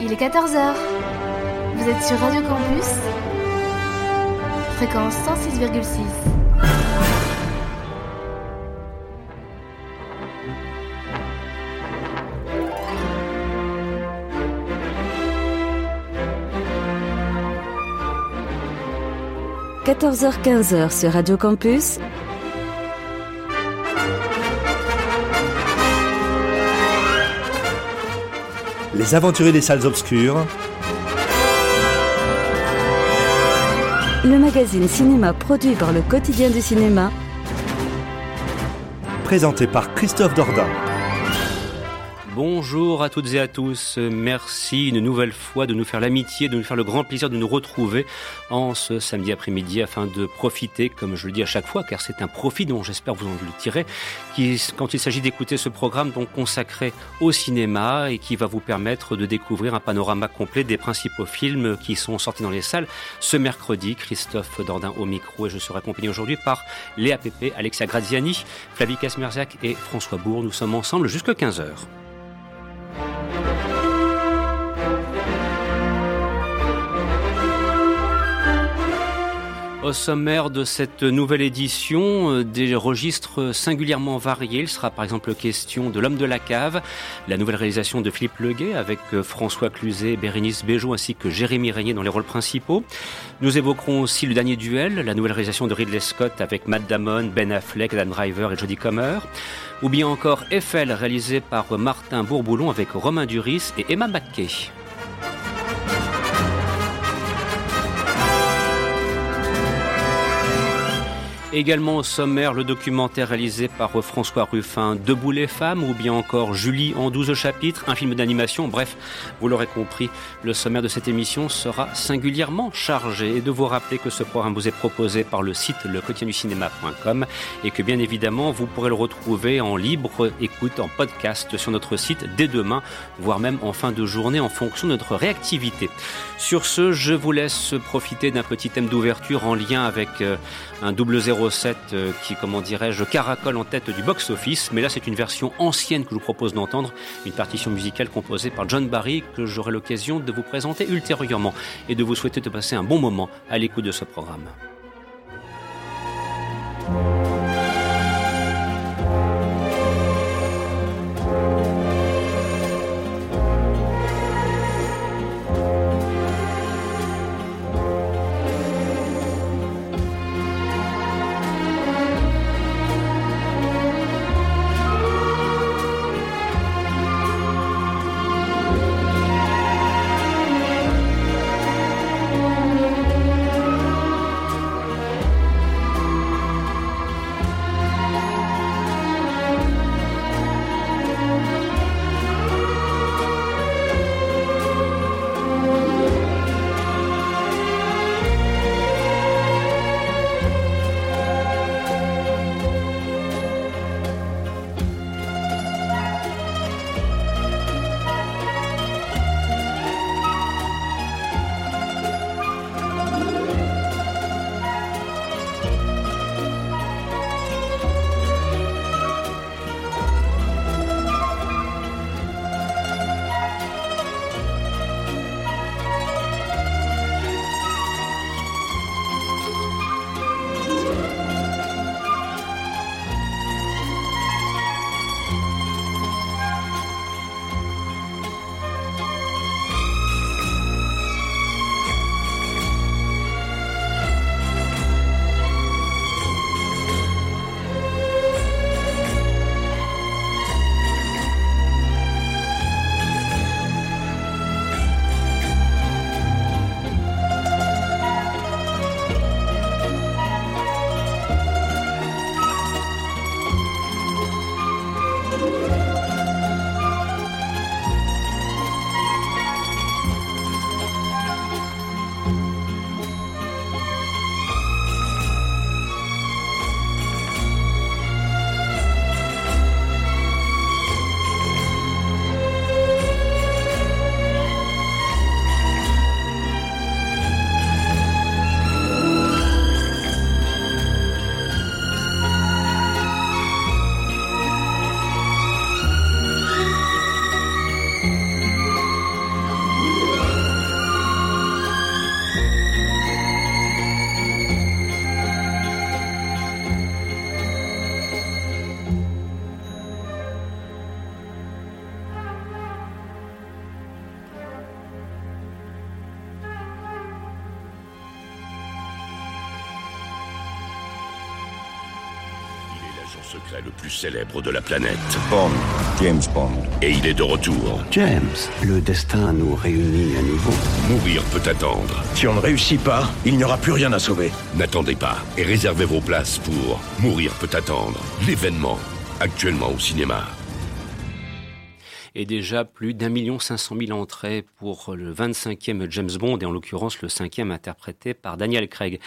Il est 14h. Vous êtes sur Radio Campus Fréquence 106,6. – 14h-15h sur Radio Campus, Les aventuriers des salles obscures. le magazine cinéma produit par le quotidien du cinéma, Présenté par Christophe Dordain. Bonjour à toutes et à tous. Merci une nouvelle fois de nous faire l'amitié, de nous faire le grand plaisir de nous retrouver en ce samedi après-midi afin de profiter, comme je le dis à chaque fois, car c'est un profit dont j'espère vous en le tirer, quand il s'agit d'écouter ce programme donc consacré au cinéma et qui va vous permettre de découvrir un panorama complet des principaux films qui sont sortis dans les salles ce mercredi. Christophe Dordain au micro et je serai accompagné aujourd'hui par Léa Pépé, Alexia Graziani, Flavie Casmerziac et François Bourg. Nous sommes ensemble jusqu'à 15h. Bye. Au sommaire de cette nouvelle édition, euh, des registres singulièrement variés. Il sera par exemple question de L'homme de la cave, la nouvelle réalisation de Philippe Leguet avec euh, François Cluzet, Bérénice Bejo ainsi que Jérémy Régnier dans les rôles principaux. Nous évoquerons aussi Le dernier duel, la nouvelle réalisation de Ridley Scott avec Matt Damon, Ben Affleck, Dan Driver et Jodie Comer. Ou bien encore Eiffel réalisé par Martin Bourboulon avec Romain Duris et Emma McKay. Également au sommaire, le documentaire réalisé par François Ruffin, Debout les femmes, ou bien encore Julie en 12 chapitres, un film d'animation. Bref, vous l'aurez compris, le sommaire de cette émission sera singulièrement chargé. Et de vous rappeler que ce programme vous est proposé par le site lequotidienducinéma.com et que bien évidemment, vous pourrez le retrouver en libre écoute, en podcast sur notre site dès demain, voire même en fin de journée en fonction de notre réactivité. Sur ce, je vous laisse profiter d'un petit thème d'ouverture en lien avec euh, un double 07 euh, qui, comment dirais-je, caracole en tête du box-office. Mais là, c'est une version ancienne que je vous propose d'entendre, une partition musicale composée par John Barry que j'aurai l'occasion de vous présenter ultérieurement et de vous souhaiter de passer un bon moment à l'écoute de ce programme. Célèbre de la planète. Bond, James Bond. Et il est de retour. James, le destin nous réunit à nouveau. Mourir peut attendre. Si on ne réussit pas, il n'y aura plus rien à sauver. N'attendez pas et réservez vos places pour Mourir peut attendre, l'événement, actuellement au cinéma et déjà plus d'un million cinq cent mille entrées pour le 25e James Bond et en l'occurrence le cinquième interprété par Daniel Craig.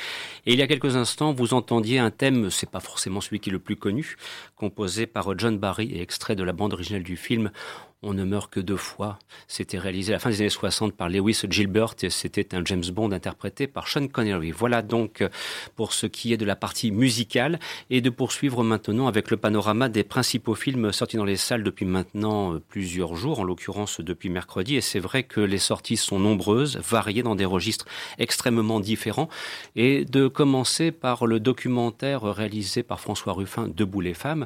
Et il y a quelques instants, vous entendiez un thème, c'est pas forcément celui qui est le plus connu, composé par John Barry et extrait de la bande originale du film on ne meurt que deux fois. C'était réalisé à la fin des années 60 par Lewis Gilbert et c'était un James Bond interprété par Sean Connery. Voilà donc euh, pour ce qui est de la partie musicale et de poursuivre maintenant avec le panorama des principaux films sortis dans les salles depuis maintenant euh, plusieurs jours, en l'occurrence depuis mercredi. Et c'est vrai que les sorties sont nombreuses, variées dans des registres extrêmement différents. Et de commencer par le documentaire réalisé par François Ruffin, Debout les femmes,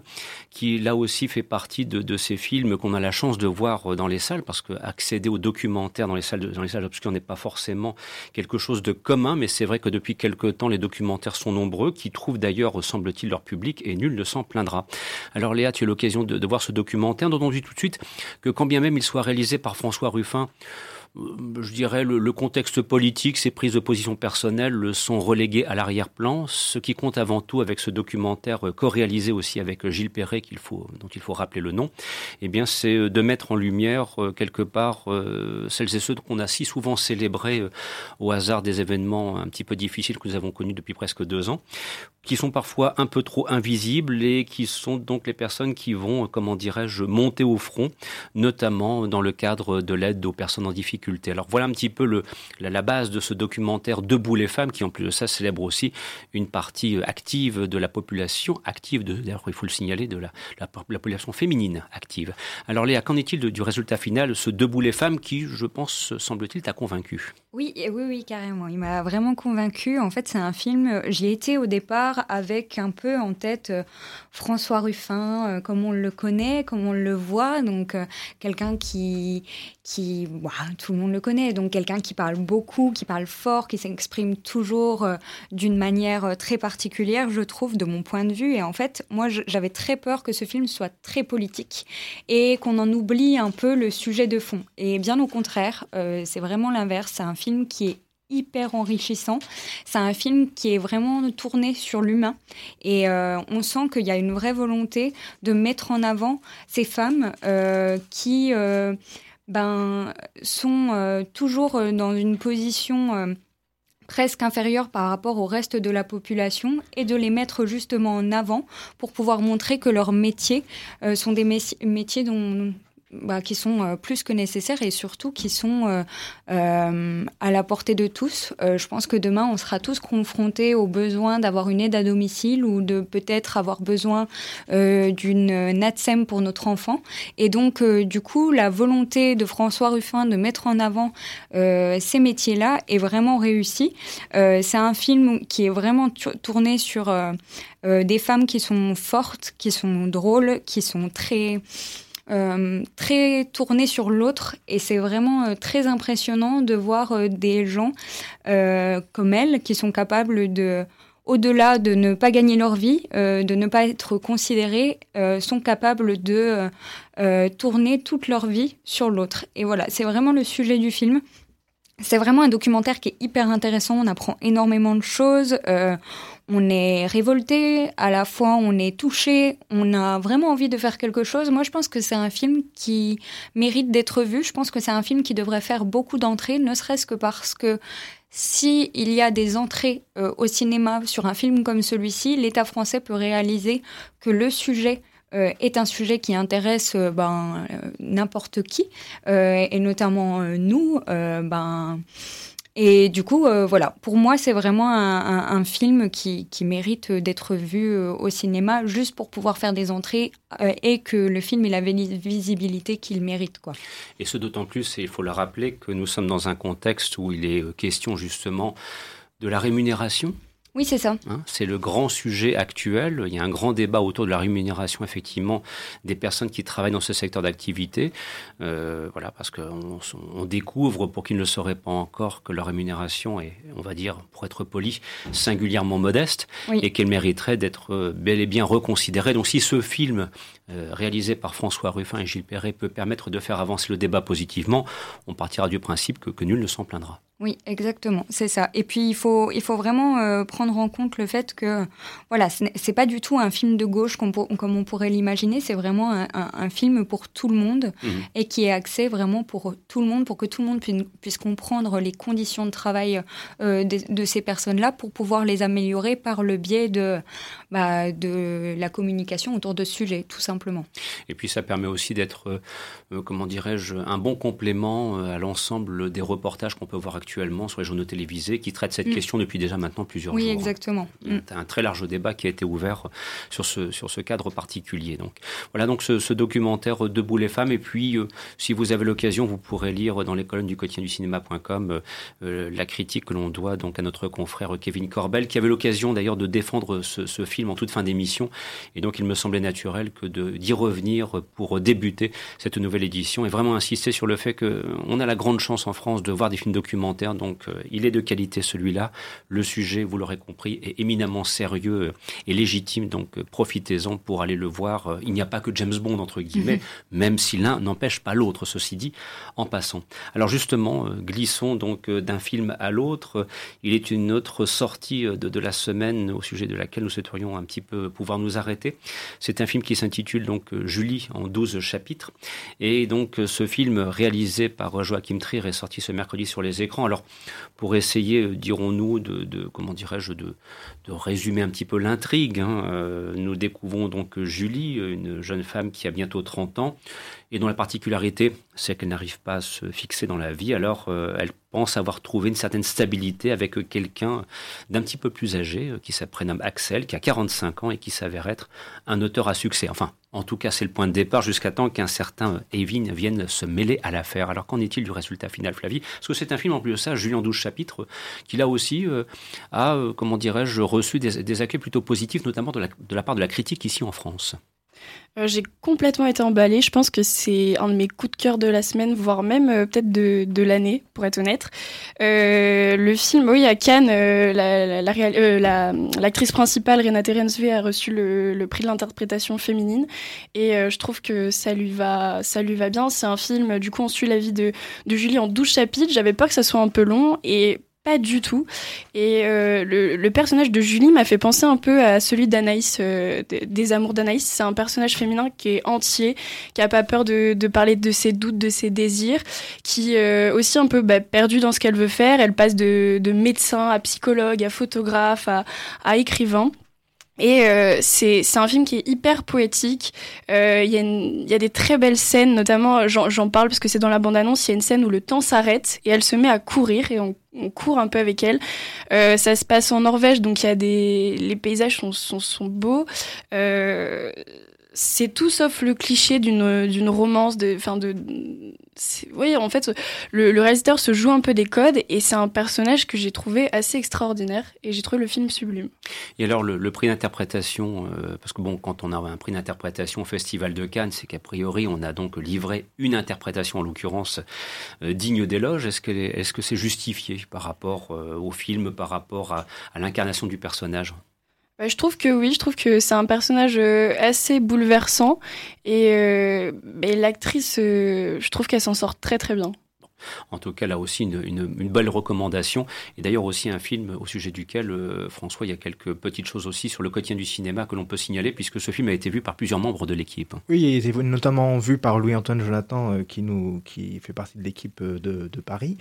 qui là aussi fait partie de, de ces films qu'on a la chance de voir euh, dans les salles, parce que accéder aux documentaires dans les salles, salles obscures n'est pas forcément quelque chose de commun, mais c'est vrai que depuis quelque temps, les documentaires sont nombreux, qui trouvent d'ailleurs, semble-t-il, leur public, et nul ne s'en plaindra. Alors Léa, tu as l'occasion de, de, voir ce documentaire, dont on dit tout de suite que quand bien même il soit réalisé par François Ruffin, euh, je dirais, le, le, contexte politique, ses prises de position personnelles sont reléguées à l'arrière-plan. Ce qui compte avant tout avec ce documentaire euh, co-réalisé aussi avec Gilles Perret, dont il faut rappeler le nom, eh bien, c'est euh, de mettre en lumière quelque part celles et ceux qu'on a si souvent célébrés au hasard des événements un petit peu difficiles que nous avons connus depuis presque deux ans, qui sont parfois un peu trop invisibles et qui sont donc les personnes qui vont, comment dirais-je, monter au front, notamment dans le cadre de l'aide aux personnes en difficulté. Alors voilà un petit peu la, base de ce documentaire Debout les femmes, qui en plus de ça célèbre aussi une partie euh, active de la population, active, d'ailleurs il faut le signaler, de la, la, la, population féminine active. Alors Léa, qu'en est-il du résultat final, ce Debout les femmes qui, je pense, semble-t-il, t'a convaincu? Oui, oui, oui, carrément. Il m'a vraiment convaincu. En fait, c'est un film, j'y étais au départ avec un peu en tête euh, François Ruffin, euh, comme on le connaît, comme on le voit, donc euh, quelqu'un qui, qui bah, le monde le connaît, donc quelqu'un qui parle beaucoup, qui parle fort, qui s'exprime toujours d'une manière très particulière, je trouve, de mon point de vue. Et en fait, moi, j'avais très peur que ce film soit très politique et qu'on en oublie un peu le sujet de fond. Et bien au contraire, c'est vraiment l'inverse. C'est un film qui est hyper enrichissant. C'est un film qui est vraiment tourné sur l'humain et euh, on sent qu'il y a une vraie volonté de mettre en avant ces femmes euh, qui euh, ben, sont euh, toujours dans une position euh, presque inférieure par rapport au reste de la population et de les mettre justement en avant pour pouvoir montrer que leurs métiers euh, sont des métiers dont bah, qui sont euh, plus que nécessaires et surtout qui sont euh, euh, à la portée de tous. Je pense que demain, on sera tous confrontés au besoin d'avoir une aide à domicile ou de peut-être avoir besoin d'une NATSEM pour notre enfant. Et donc, du coup, la volonté de François Ruffin de mettre en avant ces métiers-là est vraiment réussie. C'est un film qui est vraiment tourné sur des femmes qui sont fortes, qui sont drôles, qui sont très euh, très tourné sur l'autre et c'est vraiment euh, très impressionnant de voir euh, des gens comme elle qui sont capables de au-delà de ne pas gagner leur vie, de ne pas être considérés, sont capables de tourner toute leur vie sur l'autre. Et voilà, c'est vraiment le sujet du film. C'est vraiment un documentaire qui est hyper intéressant, on apprend énormément de choses, on est révolté, à la fois on est touché, on a vraiment envie de faire quelque chose. Moi je pense que c'est un film qui mérite d'être vu, je pense que c'est un film qui devrait faire beaucoup d'entrées, ne serait-ce que parce que si y a des entrées euh, au cinéma sur un film comme celui-ci, l'État français peut réaliser que le sujet euh, est un sujet qui intéresse euh, ben, n'importe qui, et notamment nous. ben, et du coup, voilà, pour moi, c'est vraiment un, film qui, qui mérite d'être vu au cinéma, juste pour pouvoir faire des entrées et que le film ait la visibilité qu'il mérite. Quoi. Et ce d'autant plus, et il faut le rappeler, que nous sommes dans un contexte où il est question justement de la rémunération Oui, c'est ça. Hein, c'est le grand sujet actuel. Il y a un grand débat autour de la rémunération, effectivement, des personnes qui travaillent dans ce secteur d'activité. Euh, voilà, parce qu'on on découvre, pour qui ne le sauraient pas encore, que leur rémunération est, on va dire, pour être poli, singulièrement modeste et qu'elle mériterait d'être euh, bel et bien reconsidérée. Donc, si ce film réalisé par François Ruffin et Gilles Perret peut permettre de faire avancer le débat positivement, on partira du principe que, que nul ne s'en plaindra. Oui, exactement, c'est ça. Et puis il faut, il faut vraiment euh, prendre en compte le fait que, voilà, c'est pas du tout un film de gauche comme, comme on pourrait l'imaginer. C'est vraiment un, film pour tout le monde mhm. et qui est axé vraiment pour tout le monde, pour que tout le monde puisse, comprendre les conditions de travail euh, de, ces personnes-là pour pouvoir les améliorer par le biais de, bah, de la communication autour de ce sujet, tout simplement. Et puis ça permet aussi d'être, euh, comment dirais-je, un bon complément à l'ensemble des reportages qu'on peut voir actuellement sur les journaux télévisés qui traitent cette mm. question depuis déjà maintenant plusieurs jours. Oui, exactement. Il y a mm. un très large débat qui a été ouvert sur ce, sur ce cadre particulier. Donc voilà donc ce, documentaire Debout les femmes. Et puis, euh, si vous avez l'occasion, vous pourrez lire dans les colonnes du quotidien du cinéma.com euh, euh, la critique que l'on doit donc à notre confrère Kevin Corbel, qui avait l'occasion d'ailleurs de défendre ce, ce, film en toute fin d'émission. Et donc, il me semblait naturel que d'y revenir pour débuter cette nouvelle édition et vraiment insister sur le fait qu'on a la grande chance en France de voir des films documentaires donc euh, il est de qualité celui-là. Le sujet, vous l'aurez compris, est éminemment sérieux et légitime, donc euh, profitez-en pour aller le voir. Euh, il n'y a pas que James Bond, entre guillemets, mhm. même si l'un n'empêche pas l'autre, ceci dit, en passant. Alors justement, glissons donc d'un film à l'autre. Il est une autre sortie de, de, la semaine au sujet de laquelle nous souhaiterions un petit peu pouvoir nous arrêter. C'est un film qui s'intitule donc Julie en 12 chapitres. Et donc ce film réalisé par Joachim Trier est sorti ce mercredi sur les écrans. Alors, pour essayer, euh, dirons-nous, de, comment dirais-je, de, résumer un petit peu l'intrigue, hein, euh, nous découvrons donc Julie, une jeune femme qui a bientôt 30 ans et dont la particularité, c'est qu'elle n'arrive pas à se fixer dans la vie. Alors, euh, elle pense avoir trouvé une certaine stabilité avec quelqu'un d'un petit peu plus âgé, qui s'appelle Axel, qui a 45 ans et qui s'avère être un auteur à succès. Enfin, en tout cas, c'est le point de départ jusqu'à temps qu'un certain Evin vienne se mêler à l'affaire. Alors, qu'en est-il du résultat final, Flavie? Parce que c'est un film, en plus de ça, Julien 12 chapitres, qui là aussi euh, a, euh, comment dirais-je, reçu des, accueils plutôt positifs, notamment de la part de la critique ici en France. Euh, j'ai complètement été emballée. Je pense que c'est un de mes coups de cœur de la semaine, voire même euh, peut-être de, l'année, pour être honnête. Euh, le film, oui, à Cannes, l'actrice la, la, principale, Renate Rensve, a reçu le, le prix de l'interprétation féminine. Et je trouve que ça lui va, ça lui va bien. C'est un film, du coup, on suit la vie de, de Julie en 12 chapitres. J'avais peur que ça soit un peu long. Et pas du tout. Et euh, le, personnage de Julie m'a fait penser un peu à celui d'Anaïs, euh, des Amours d'Anaïs. C'est un personnage féminin qui est entier, qui a pas peur de, parler de ses doutes, de ses désirs, qui euh, aussi un peu bah, perdue dans ce qu'elle veut faire. Elle passe de, médecin à psychologue, à photographe, à, à écrivain. Et euh, c'est un film qui est hyper poétique. Euh, il y, y, a des très belles scènes, notamment, j'en parle parce que c'est dans la bande-annonce, il y a une scène où le temps s'arrête et elle se met à courir et on, on court un peu avec elle. Euh, ça se passe en Norvège, donc il y a des... les paysages sont, sont, sont beaux. Euh, c'est tout sauf le cliché d'une d'une romance de de oui en fait le, réalisateur se joue un peu des codes et c'est un personnage que j'ai trouvé assez extraordinaire et j'ai trouvé le film sublime. Et alors le, prix d'interprétation euh, parce que bon quand on a un prix d'interprétation au festival de Cannes c'est qu'a priori on a donc livré une interprétation en l'occurrence euh, digne d'éloge. Est-ce que c'est justifié par rapport euh, au film par rapport à l'incarnation du personnage? Bah, je trouve que oui, je trouve que c'est un personnage euh, assez bouleversant et, euh, l'actrice, euh, je trouve qu'elle s'en sort très très bien. En tout cas, là aussi, une, une, belle recommandation. Et d'ailleurs aussi un film au sujet duquel, François, il y a quelques petites choses aussi sur le quotidien du cinéma que l'on peut signaler, puisque ce film a été vu par plusieurs membres de l'équipe. Oui, il a été notamment vu par Louis-Antoine Jonathan, qui, nous, qui fait partie de l'équipe de, de, Paris.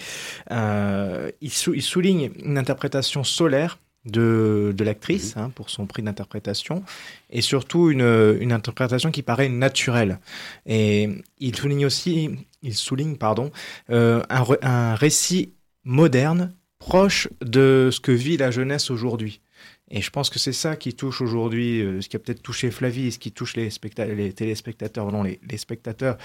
il, il, souligne une interprétation solaire de, de l'actrice mhm. hein, pour son prix d'interprétation et surtout une, une, interprétation qui paraît naturelle. Et il souligne aussi, il souligne pardon, euh, un, un, récit moderne proche de ce que vit la jeunesse aujourd'hui. Et je pense que c'est ça qui touche aujourd'hui, euh, ce qui a peut-être touché Flavie, ce qui touche les, les téléspectateurs, non, les, les spectateurs,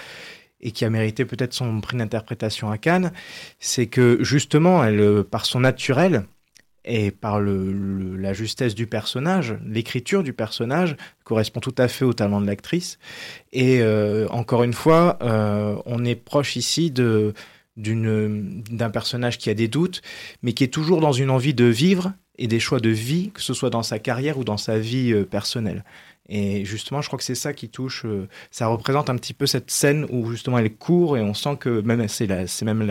et qui a mérité peut-être son prix d'interprétation à Cannes, c'est que justement, elle, par son naturel, et par le, la justesse du personnage, l'écriture du personnage correspond tout à fait au talent de l'actrice. Et euh, encore une fois, euh, on est proche ici de d'un personnage qui a des doutes, mais qui est toujours dans une envie de vivre et des choix de vie, que ce soit dans sa carrière ou dans sa vie euh, personnelle. Et justement, je crois que c'est ça qui touche. Euh, ça représente un petit peu cette scène où justement elle court et on sent que même c'est la, c'est même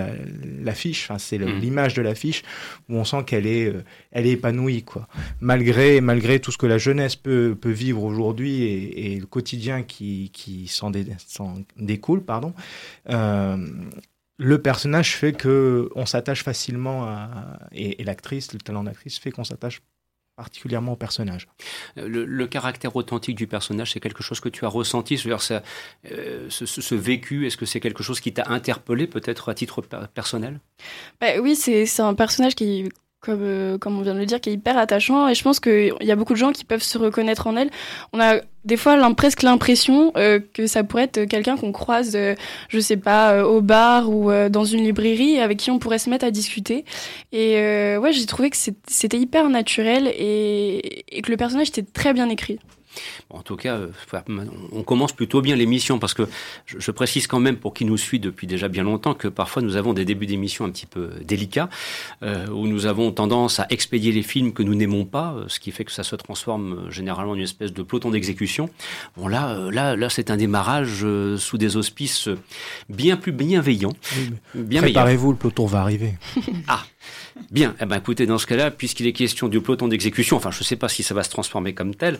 l'affiche, enfin c'est mm. l'image de l'affiche où on sent qu'elle est, euh, elle est épanouie quoi. Malgré malgré tout ce que la jeunesse peut peut vivre aujourd'hui et, et, le quotidien qui qui s'en, découle, pardon. Euh, le personnage fait que on s'attache facilement à et, et l'actrice, le talent d'actrice fait qu'on s'attache particulièrement au personnage. Euh, le, caractère authentique du personnage, c'est quelque chose que tu as ressenti, ça, euh, ce, ce, vécu, est-ce que c'est quelque chose qui t'a interpellé peut-être à titre personnel? Bah, Oui, c'est un personnage qui comme, euh, comme on vient de le dire, qui est hyper attachant. Et je pense qu'il y a beaucoup de gens qui peuvent se reconnaître en elle. On a des fois presque l'impression euh, que ça pourrait être quelqu'un qu'on croise, euh, je sais pas, au bar ou dans une librairie, avec qui on pourrait se mettre à discuter. Et ouais, j'ai trouvé que c'était hyper naturel et, et que le personnage était très bien écrit. En tout cas, euh, on commence plutôt bien l'émission parce que je, précise quand même pour qui nous suit depuis déjà bien longtemps que parfois nous avons des débuts d'émission un petit peu délicats euh, où nous avons tendance à expédier les films que nous n'aimons pas, euh, ce qui fait que ça se transforme généralement en une espèce de peloton d'exécution. Bon là, là, là, c'est un démarrage sous des auspices bien plus bienveillants. bien Préparez-vous, le peloton va arriver. ah. Bien, eh ben, écoutez, dans ce cas-là, puisqu'il est question du peloton d'exécution, enfin je ne sais pas si ça va se transformer comme tel,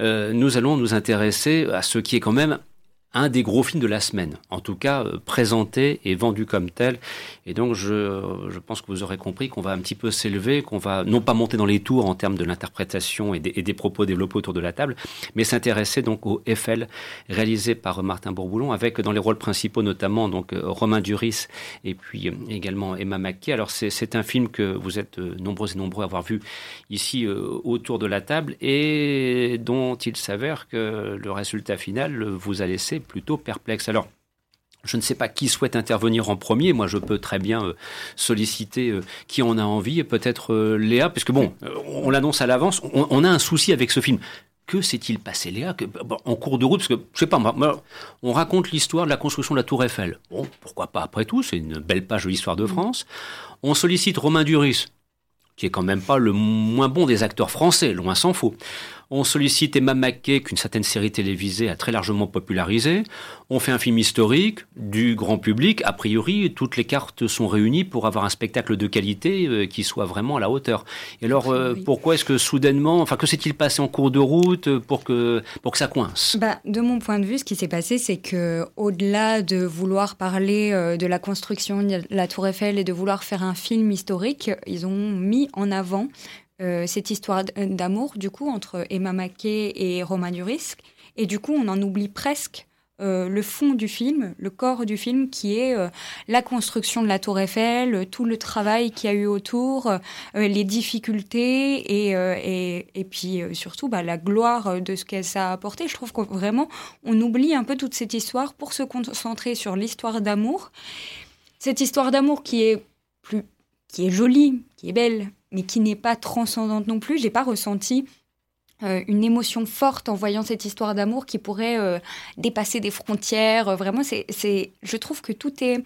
euh, nous allons nous intéresser à ce qui est quand même un des gros films de la semaine, en tout cas euh, présenté et vendu comme tel. Et donc je, je pense que vous aurez compris qu'on va un petit peu s'élever, qu'on va non pas monter dans les tours en termes de l'interprétation et, et, des propos développés autour de la table, mais s'intéresser donc au FL réalisé par Martin Bourboulon avec dans les rôles principaux notamment donc euh, Romain Duris et puis euh, également Emma Mackey. Alors c'est un film que vous êtes nombreux et nombreux à avoir vu ici autour de la table et dont il s'avère que le résultat final vous a laissé plutôt perplexe. Alors, je ne sais pas qui souhaite intervenir en premier. Moi, je peux très bien euh, solliciter euh, qui en a envie, et peut-être euh, Léa, puisque bon, on l'annonce à l'avance. On, a un souci avec ce film. Que s'est-il passé, Léa? Que, En cours de route, parce que je sais pas, on raconte l'histoire de la construction de la Tour Eiffel. Bon, pourquoi pas après tout? C'est une belle page de l'histoire de France. On sollicite Romain Duris, qui est quand même pas le moins bon des acteurs français, loin s'en faut. On sollicite Emma McKay, qu'une certaine série télévisée a très largement popularisé. On fait un film historique, du grand public. A priori, toutes les cartes sont réunies pour avoir un spectacle de qualité euh, qui soit vraiment à la hauteur. Et alors, euh, pourquoi est-ce que soudainement, enfin, que s'est-il passé en cours de route pour que, pour que ça coince? Bah, De mon point de vue, ce qui s'est passé, c'est que au-delà de vouloir parler euh, de la construction de la Tour Eiffel et de vouloir faire un film historique, ils ont mis en avant euh, cette histoire d'amour, du coup, entre Emma Mackey et Romain Duris. Et du coup, on en oublie presque euh, le fond du film, le corps du film, qui est euh, la construction de la Tour Eiffel, tout le travail qu'il y a eu autour, les difficultés et, et, puis surtout bah, la gloire de ce qu'elle a apporté. Je trouve que vraiment, on oublie un peu toute cette histoire pour se concentrer sur l'histoire d'amour. Cette histoire d'amour qui est plus, qui est jolie, qui est belle, mais qui n'est pas transcendante non plus. J'ai pas ressenti euh, une émotion forte en voyant cette histoire d'amour qui pourrait euh, dépasser des frontières. Euh, vraiment, c'est, je trouve que tout est.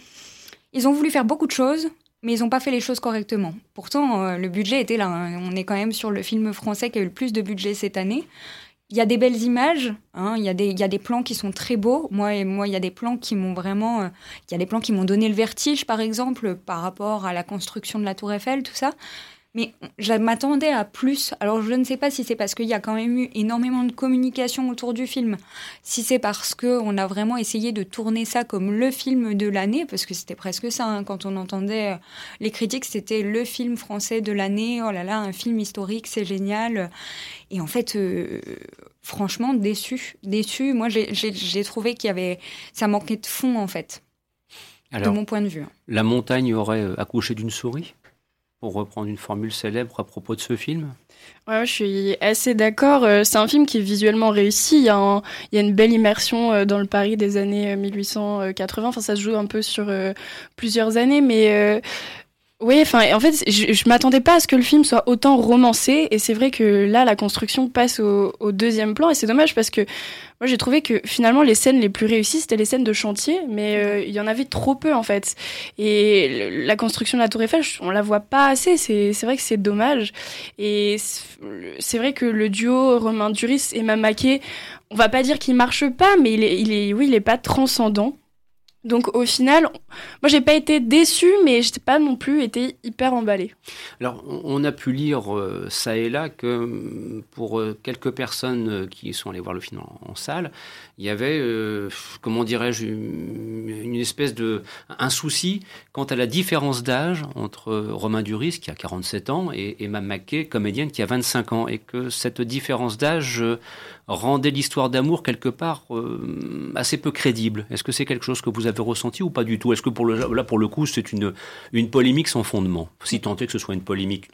Ils ont voulu faire beaucoup de choses, mais ils n'ont pas fait les choses correctement. Pourtant, le budget était là. Hein. On est quand même sur le film français qui a eu le plus de budget cette année. Il y a des belles images, hein. il, y a des, il y a des plans qui sont très beaux. Moi, et moi, il y a des plans qui m'ont vraiment, il y a des plans qui m'ont donné le vertige, par exemple, par rapport à la construction de la Tour Eiffel, tout ça. Mais je m'attendais à plus. Alors je ne sais pas si c'est parce qu'il y a quand même eu énormément de communication autour du film, si c'est parce qu'on a vraiment essayé de tourner ça comme le film de l'année, parce que c'était presque ça, hein. quand on entendait euh, les critiques, c'était le film français de l'année, oh là là, un film historique, c'est génial. Et en fait, euh, franchement, déçu. Déçu, moi j'ai trouvé qu'il y avait... Ça manquait de fond en fait. de mon point de vue. Hein. La montagne aurait euh, accouché d'une souris? Pour reprendre une formule célèbre à propos de ce film Ouais, je suis assez d'accord. Euh, c'est un film qui est visuellement réussi. Il y a, une belle immersion euh, dans le Paris des années 1880. Euh, enfin, ça se joue un peu sur plusieurs années, mais Oui, enfin, en fait, je, je m'attendais pas à ce que le film soit autant romancé, et c'est vrai que là, la construction passe au, au deuxième plan, et c'est dommage parce que moi, j'ai trouvé que finalement, les scènes les plus réussies, c'était les scènes de chantier, mais euh, il y en avait trop peu, en fait. Et la construction de la Tour Eiffel, on la voit pas assez, c'est vrai que c'est dommage. Et c'est vrai que le duo Romain Duris et Mamaké, on va pas dire qu'il marche pas, mais il est, il est, oui, il est pas transcendant. Donc au final, moi j'ai pas été déçu, mais je n'ai pas non plus été hyper emballé. Alors on a pu lire euh, ça et là que mm, pour euh, quelques personnes euh, qui sont allées voir le film en, salle, il y avait, comment dirais-je, une, espèce de un souci quant à la différence d'âge entre Romain Duris qui a 47 ans et Emma Mackey, comédienne qui a 25 ans, et que cette différence d'âge rendait l'histoire d'amour quelque part euh, assez peu crédible. Est-ce que c'est quelque chose que vous avez ressenti ou pas du tout? Est-ce que pour le, là, pour le coup, c'est une, une polémique sans fondement? Si tant est que ce soit une polémique,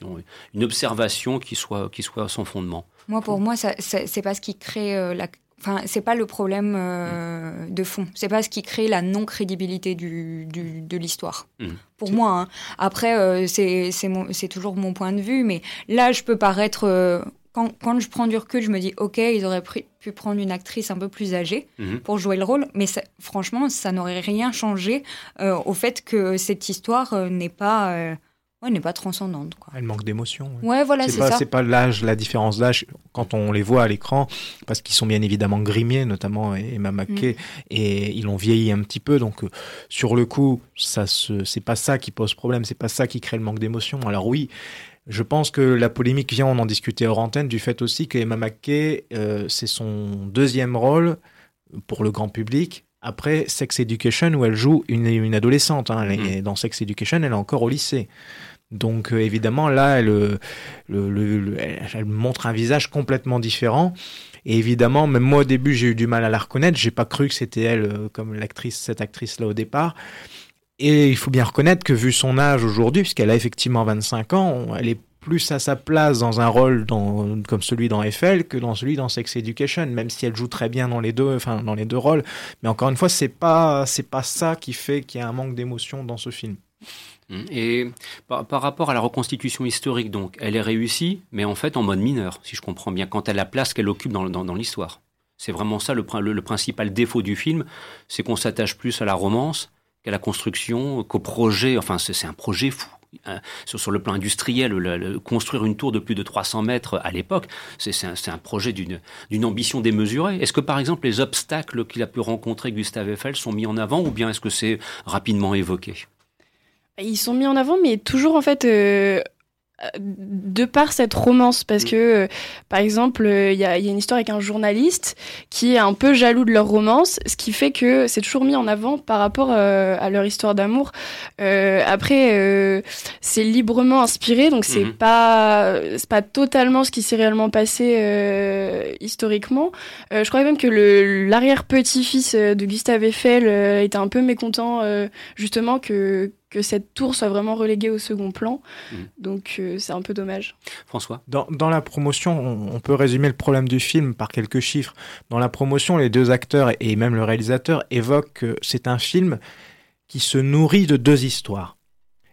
une observation qui soit, qui soit sans fondement. Moi, pour moi, c'est pas ce qui crée euh, la. Enfin, c'est pas le problème euh, de fond. C'est pas ce qui crée la non-crédibilité du, du, de l'histoire. Mmh. Pour moi. Hein. Après, c'est toujours mon point de vue, mais là, je peux paraître quand, quand, je prends du recul, je me dis, ok, ils auraient pu prendre une actrice un peu plus âgée mhm. pour jouer le rôle, mais franchement, ça n'aurait rien changé euh, au fait que cette histoire euh, n'est pas, euh, n'est pas transcendante. Quoi. Elle manque d'émotion. Ouais. voilà, c'est ça. C'est pas l'âge, la différence d'âge quand on les voit à l'écran, parce qu'ils sont bien évidemment grimiers, notamment Emma McKay, mm. et ils ont vieilli un petit peu. Donc, sur le coup, ça c'est pas ça qui pose problème, c'est pas ça qui crée le manque d'émotion. Alors oui je pense que la polémique vient, on en discutait hors antenne, du fait aussi que Emma McKay, euh, c'est son deuxième rôle pour le grand public après Sex Education où elle joue une, adolescente. Hein. Mm. Dans Sex Education, elle est encore au lycée. Donc euh, évidemment, là, elle, elle, montre un visage complètement différent. Et évidemment, même moi au début, j'ai eu du mal à la reconnaître. J'ai pas cru que c'était elle euh, comme l'actrice, cette actrice-là au départ. Et il faut bien reconnaître que vu son âge aujourd'hui, puisqu'elle a effectivement 25 ans, elle est plus à sa place dans un rôle comme celui dans Eiffel que dans celui dans Sex Education, même si elle joue très bien dans les deux, enfin dans les deux rôles. Mais encore une fois, c'est pas pas ça qui fait qu'il y a un manque d'émotion dans ce film. Mmh. Et par, rapport à la reconstitution historique, donc, elle est réussie, mais en fait en mode mineur, si je comprends bien, quant à la place qu'elle occupe dans, l'histoire. C'est vraiment ça le, principal défaut du film, c'est qu'on s'attache plus à la romance qu'à la construction, qu'au projet. Enfin, c'est un projet fou. Hein. Sur, le plan industriel, construire une tour de plus de 300 mètres à l'époque, c'est un, projet d'une ambition démesurée. Est-ce que par exemple les obstacles qu'il a pu rencontrer Gustave Eiffel sont mis en avant ou bien est-ce que c'est rapidement évoqué? Ils sont mis en avant, mais toujours en fait euh, de par cette romance, parce mm. que, euh, par exemple, euh, il y, a, une histoire avec un journaliste qui est un peu jaloux de leur romance, ce qui fait que c'est toujours mis en avant par rapport euh, à leur histoire d'amour. après, c'est librement inspiré, donc c'est mm-hmm. pas c'est pas totalement ce qui s'est réellement passé historiquement. je crois même que l'arrière petit-fils de Gustave Eiffel était un peu mécontent justement que que cette tour soit vraiment reléguée au second plan. Mmh. Donc euh, c'est un peu dommage. François dans, dans, la promotion, on, peut résumer le problème du film par quelques chiffres. Dans la promotion, les deux acteurs et même le réalisateur évoquent que c'est un film qui se nourrit de deux histoires.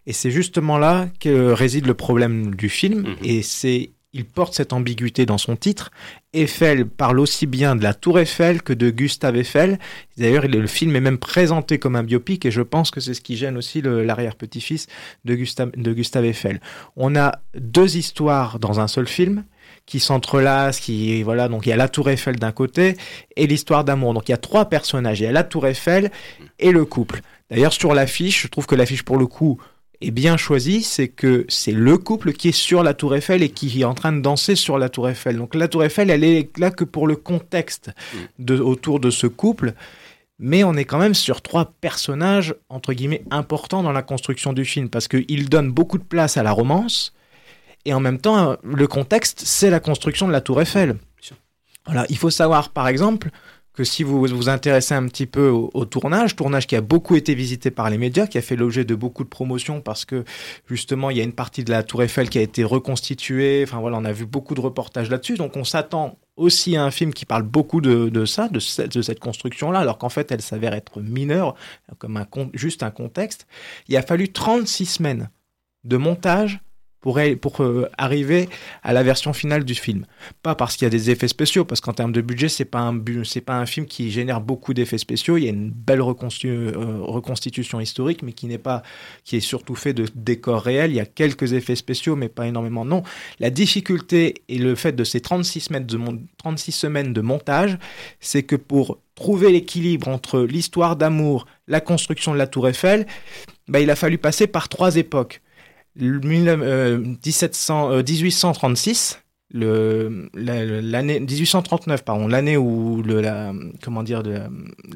Et c'est justement là que réside le problème du film. Mmh. Et c'est il porte cette ambiguïté dans son titre. Eiffel parle aussi bien de la Tour Eiffel que de Gustave Eiffel. D'ailleurs, le film est même présenté comme un biopic et je pense que c'est ce qui gêne aussi l'arrière-petit-fils de Gustave, Eiffel. On a deux histoires dans un seul film qui s'entrelacent, qui voilà donc il y a la Tour Eiffel d'un côté et l'histoire d'amour. Donc il y a trois personnages, il y a la Tour Eiffel et le couple. D'ailleurs sur l'affiche, je trouve que l'affiche pour le coup est bien choisi, c'est que c'est le couple qui est sur la tour Eiffel et qui est en train de danser sur la tour Eiffel. Donc la tour Eiffel, elle est là que pour le contexte mm. de, autour de ce couple. Mais on est quand même sur trois personnages, entre guillemets, importants dans la construction du film, parce qu'ils donnent beaucoup de place à la romance, et en même temps, le contexte, c'est la construction de la tour Eiffel. Voilà, il faut savoir, par exemple, que si vous vous intéressez un petit peu au, tournage, tournage qui a beaucoup été visité par les médias, qui a fait l'objet de beaucoup de promotions parce que justement il y a une partie de la Tour Eiffel qui a été reconstituée. Enfin voilà, on a vu beaucoup de reportages là-dessus. Donc on s'attend aussi à un film qui parle beaucoup de, ça, de cette, construction-là, alors qu'en fait elle s'avère être mineure, comme juste un contexte. Il a fallu 36 semaines de montage pour, euh, arriver à la version finale du film. Pas parce qu'il y a des effets spéciaux, parce qu'en termes de budget, c'est pas un c'est pas un film qui génère beaucoup d'effets spéciaux. Il y a une belle euh, reconstitution historique, mais qui n'est pas, qui est surtout fait de décors réels. Il y a quelques effets spéciaux, mais pas énormément. Non, la difficulté et le fait de ces 36, mètres de 36 semaines de montage, c'est que pour trouver l'équilibre entre l'histoire d'amour, la construction de la Tour Eiffel, bah, il a fallu passer par trois époques 1700, 1836, euh, l'année 1839 pardon l'année où le la comment dire de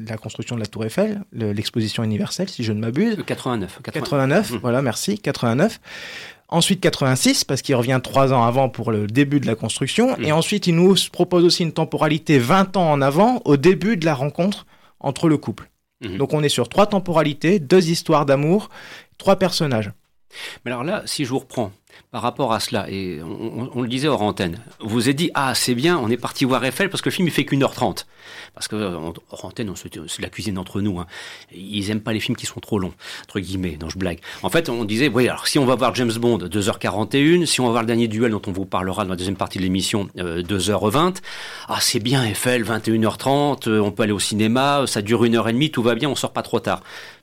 la, construction de la Tour Eiffel l'exposition universelle si je ne m'abuse 89 89, mmh. voilà merci 89 ensuite 86 parce qu'il revient trois ans avant pour le début de la construction mmh. et ensuite il nous propose aussi une temporalité 20 ans en avant au début de la rencontre entre le couple mmh. donc on est sur trois temporalités deux histoires d'amour trois personnages mais alors là, si je vous reprends par rapport à cela, et on, le disait hors antenne, vous avez dit, ah c'est bien, on est parti voir Eiffel parce que le film il fait qu'une heure trente. Parce que hors antenne, c'est la cuisine entre nous. Hein. Ils aiment pas les films qui sont trop longs, entre guillemets, non je blague. En fait, on disait, oui, alors si on va voir James Bond, 2h41, si on va voir le dernier duel dont on vous parlera dans la deuxième partie de l'émission, 2h20, euh, ah c'est bien Eiffel, 21h30, euh, on peut aller au cinéma, ça dure une heure et demie, tout va bien, on sort pas trop tard.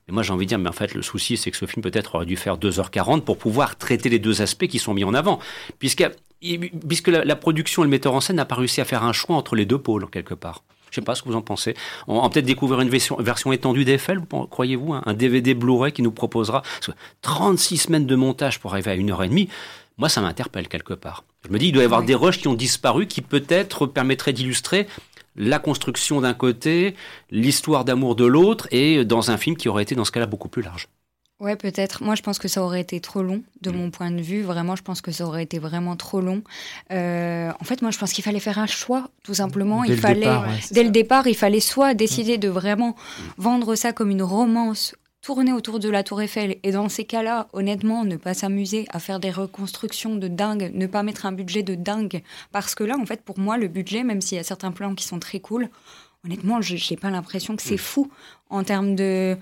Mais moi, j'ai envie de dire, mais en fait, le souci, c'est que ce film peut-être aurait dû faire 2h40 pour pouvoir traiter les deux aspects qui sont mis en avant. Puisque, puisque la, production et le metteur en scène n'a pas réussi à faire un choix entre les deux pôles, quelque part. Je sais pas ce que vous en pensez. On va peut-être découvrir une version, version étendue d'Eiffel, croyez-vous, hein, un DVD Blu-ray qui nous proposera 36 semaines de montage pour arriver à une heure et demie. Moi, ça m'interpelle quelque part. Je me dis, il doit y avoir des rushs qui ont disparu qui peut-être permettraient d'illustrer la construction d'un côté, l'histoire d'amour de l'autre, et dans un film qui aurait été dans ce cas-là beaucoup plus large. Ouais, peut-être. Moi, je pense que ça aurait été trop long, de mm. mon point de vue. Vraiment, je pense que ça aurait été vraiment trop long. Euh, en fait, moi, je pense qu'il fallait faire un choix, tout simplement. Dès il fallait, départ, dès le départ, il fallait soit décider de vraiment vendre ça comme une romance tourner autour de la Tour Eiffel. Et dans ces cas-là, honnêtement, ne pas s'amuser à faire des reconstructions de dingue, ne pas mettre un budget de dingue. Parce que là, en fait, pour moi, le budget, même s'il y a certains plans qui sont très cool, honnêtement, je n'ai pas l'impression que c'est mm. fou en termes de.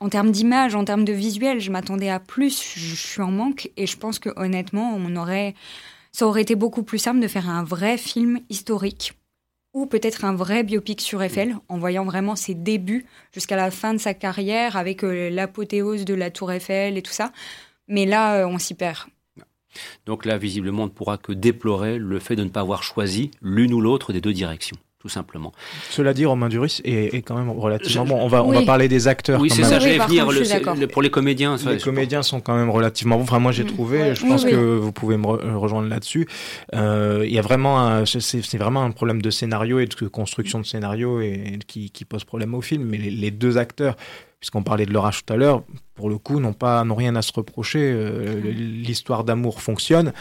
En termes d'image, en termes de visuel, je m'attendais à plus. Je, suis en manque et je pense que honnêtement, on aurait, ça aurait été beaucoup plus simple de faire un vrai film historique ou peut-être un vrai biopic sur Eiffel, en voyant vraiment ses débuts jusqu'à la fin de sa carrière avec euh, l'apothéose de la tour Eiffel et tout ça. Mais là, euh, on s'y perd. Donc là, visiblement, on ne pourra que déplorer le fait de ne pas avoir choisi l'une ou l'autre des deux directions tout simplement. Cela dit, Romain Duris est, quand même relativement bon. On va, on va parler des acteurs. Oui, c'est ça, j'allais venir. pour les comédiens, les comédiens sont quand même relativement bons. Enfin, moi, j'ai mm. trouvé. Je pense que vous pouvez me euh, rejoindre là-dessus. Euh, il y a vraiment, c'est vraiment un problème de scénario et de construction de scénario et qui, qui pose problème au film. Mais les, deux acteurs, puisqu'on parlait de l'orage tout à l'heure, pour le coup, n'ont pas, n'ont rien à se reprocher. Euh, mm. L'histoire d'amour fonctionne.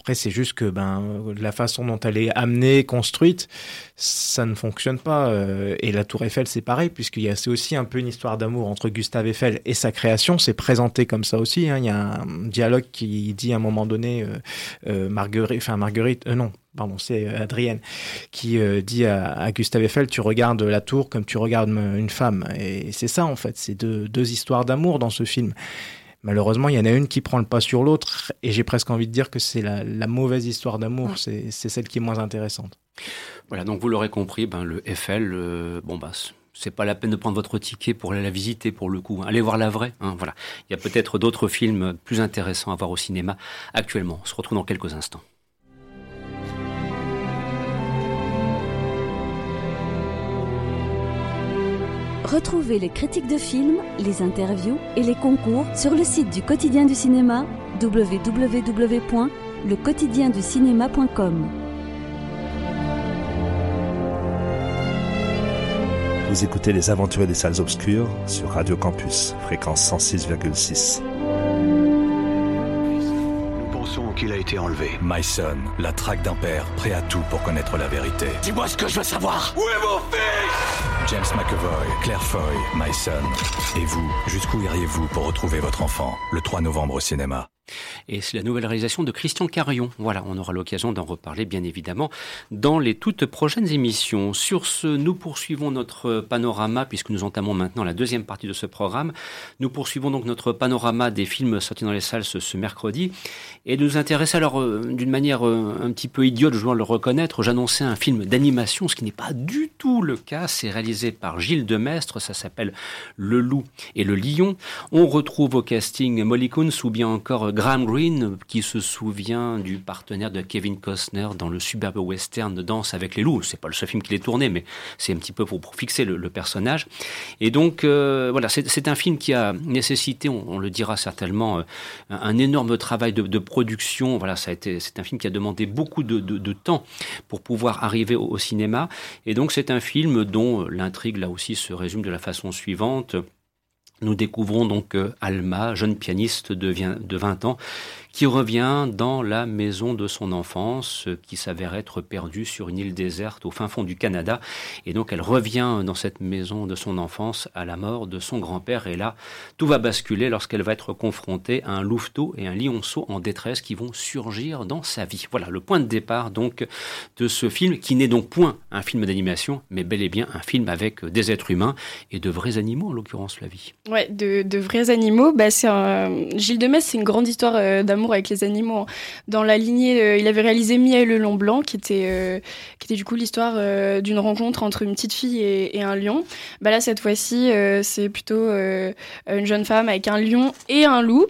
Après, c'est juste que ben, la façon dont elle est amenée, construite, ça ne fonctionne pas. Euh, et la Tour Eiffel, c'est pareil, puisqu'il y a c'est aussi un peu une histoire d'amour entre Gustave Eiffel et sa création. C'est présenté comme ça aussi. Hein. Il y a un dialogue qui dit à un moment donné, euh, euh, Marguerite, enfin Marguerite, non, pardon, c'est Adrienne, qui dit à, Gustave Eiffel, tu regardes la tour comme tu regardes une femme. Et c'est ça, en fait. C'est deux, deux histoires d'amour dans ce film. Malheureusement, il y en a une qui prend le pas sur l'autre, et j'ai presque envie de dire que c'est la, mauvaise histoire d'amour, c'est celle qui est moins intéressante. Voilà, donc vous l'aurez compris, ben, le FL, euh, bon bah c'est pas la peine de prendre votre ticket pour aller la visiter pour le coup. Allez voir la vraie. Hein, voilà. Il y a peut-être d'autres films plus intéressants à voir au cinéma actuellement. On se retrouve dans quelques instants. Retrouvez les critiques de films, les interviews et les concours sur le site du quotidien du cinéma www.lequotidienducinéma.com. Vous écoutez Les Aventuriers des Salles Obscures sur Radio Campus, fréquence 106,6 qu'il a été enlevé. My son, la traque d'un père, prêt à tout pour connaître la vérité. Dis-moi ce que je veux savoir Où est mon fils? James McAvoy, Claire Foy, My son. Et vous, jusqu'où iriez-vous pour retrouver votre enfant Le 3 novembre au cinéma? Et c'est la nouvelle réalisation de Christian Carion. Voilà, on aura l'occasion d'en reparler bien évidemment dans les toutes prochaines émissions. Sur ce, nous poursuivons notre panorama puisque nous entamons maintenant la deuxième partie de ce programme. Nous poursuivons donc notre panorama des films sortis dans les salles ce, mercredi et nous intéresse alors euh, d'une manière euh, un petit peu idiote, je dois le reconnaître, j'annonçais un film d'animation, ce qui n'est pas du tout le cas. C'est réalisé par Gilles Demestre, ça s'appelle Le Loup et le Lion. On retrouve au casting Molly Kunz ou bien encore Graham Greene, qui se souvient du partenaire de Kevin Costner dans le superbe western Danse avec les loups. C'est pas le seul film qu'il est tourné, mais c'est un petit peu pour, fixer le, personnage. Et donc, euh, voilà, c'est un film qui a nécessité, on, le dira certainement, euh, un, énorme travail de, production. Voilà, c'est un film qui a demandé beaucoup de, temps pour pouvoir arriver au cinéma. Et donc, c'est un film dont l'intrigue, là aussi, se résume de la façon suivante. Nous découvrons donc euh, Alma, jeune pianiste de 20 ans, qui revient dans la maison de son enfance, qui s'avère être perdue sur une île déserte au fin fond du Canada. Et donc elle revient dans cette maison de son enfance à la mort de son grand-père. Et là, tout va basculer lorsqu'elle va être confrontée à un louveteau et un lionceau en détresse qui vont surgir dans sa vie. Voilà le point de départ donc de ce film, qui n'est donc point un film d'animation, mais bel et bien un film avec des êtres humains et de vrais animaux, en l'occurrence la vie. Ouais, de, vrais animaux. Bah, c'est Gilles Demès, c'est une grande histoire euh, avec les animaux. Dans la lignée, euh, il avait réalisé Mia et le Long Blanc, qui était, euh, qui était du coup l'histoire euh, d'une rencontre entre une petite fille et, un lion. Bah là, cette fois-ci, c'est plutôt une jeune femme avec un lion et un loup.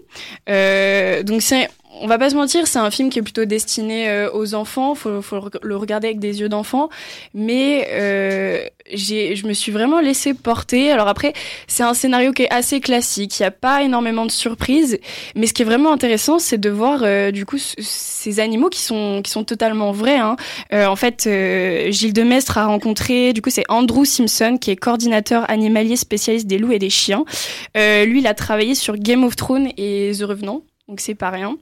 donc c'est on va pas se mentir, c'est un film qui est plutôt destiné euh, aux enfants. Faut, faut le regarder avec des yeux d'enfant. Mais euh, j'ai, je me suis vraiment laissé porter. Alors après, c'est un scénario qui est assez classique. Il n'y a pas énormément de surprises. Mais ce qui est vraiment intéressant, c'est de voir euh, du coup ces animaux qui sont qui sont totalement vrais. Hein. Euh, en fait, Gilles Demestre a rencontré. Du coup, c'est Andrew Simpson qui est coordinateur animalier spécialiste des loups et des chiens. lui, il a travaillé sur Game of Thrones et The Revenant. Donc c'est pas rien.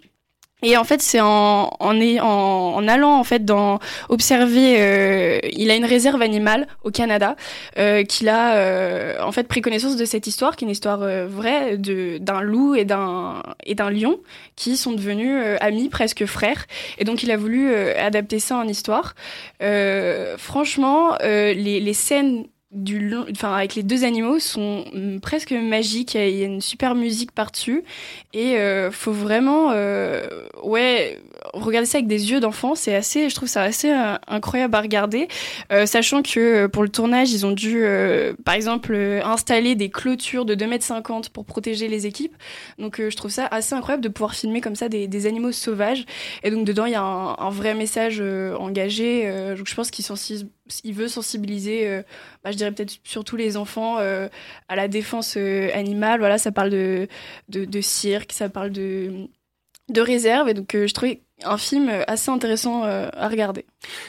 Et en fait, c'est en, en, en, allant en fait dans observer. Euh, il a une réserve animale au Canada euh, qu'il a euh, en fait pris connaissance de cette histoire, qui est une histoire euh, vraie de d'un loup et d'un et d'un lion qui sont devenus euh, amis, presque frères. Et donc, il a voulu adapter ça en histoire. franchement, les, les scènes du enfin avec les deux animaux sont mm, presque magiques. Il y a une super musique par-dessus et euh, faut vraiment euh, ouais regarder ça avec des yeux d'enfant. C'est assez, je trouve ça assez euh, incroyable à regarder, euh, sachant que euh, pour le tournage ils ont dû par exemple installer des clôtures de 2 mètres 50 pour protéger les équipes. Donc je trouve ça assez incroyable de pouvoir filmer comme ça des, animaux sauvages et donc dedans il y a un, vrai message engagé. donc je pense qu'il veut sensibiliser, bah, je dirais peut-être surtout les enfants à la défense animale. Voilà, ça parle de, de, de, cirque, ça parle de, de réserve. Et donc, je trouvais un film assez intéressant euh, à regarder.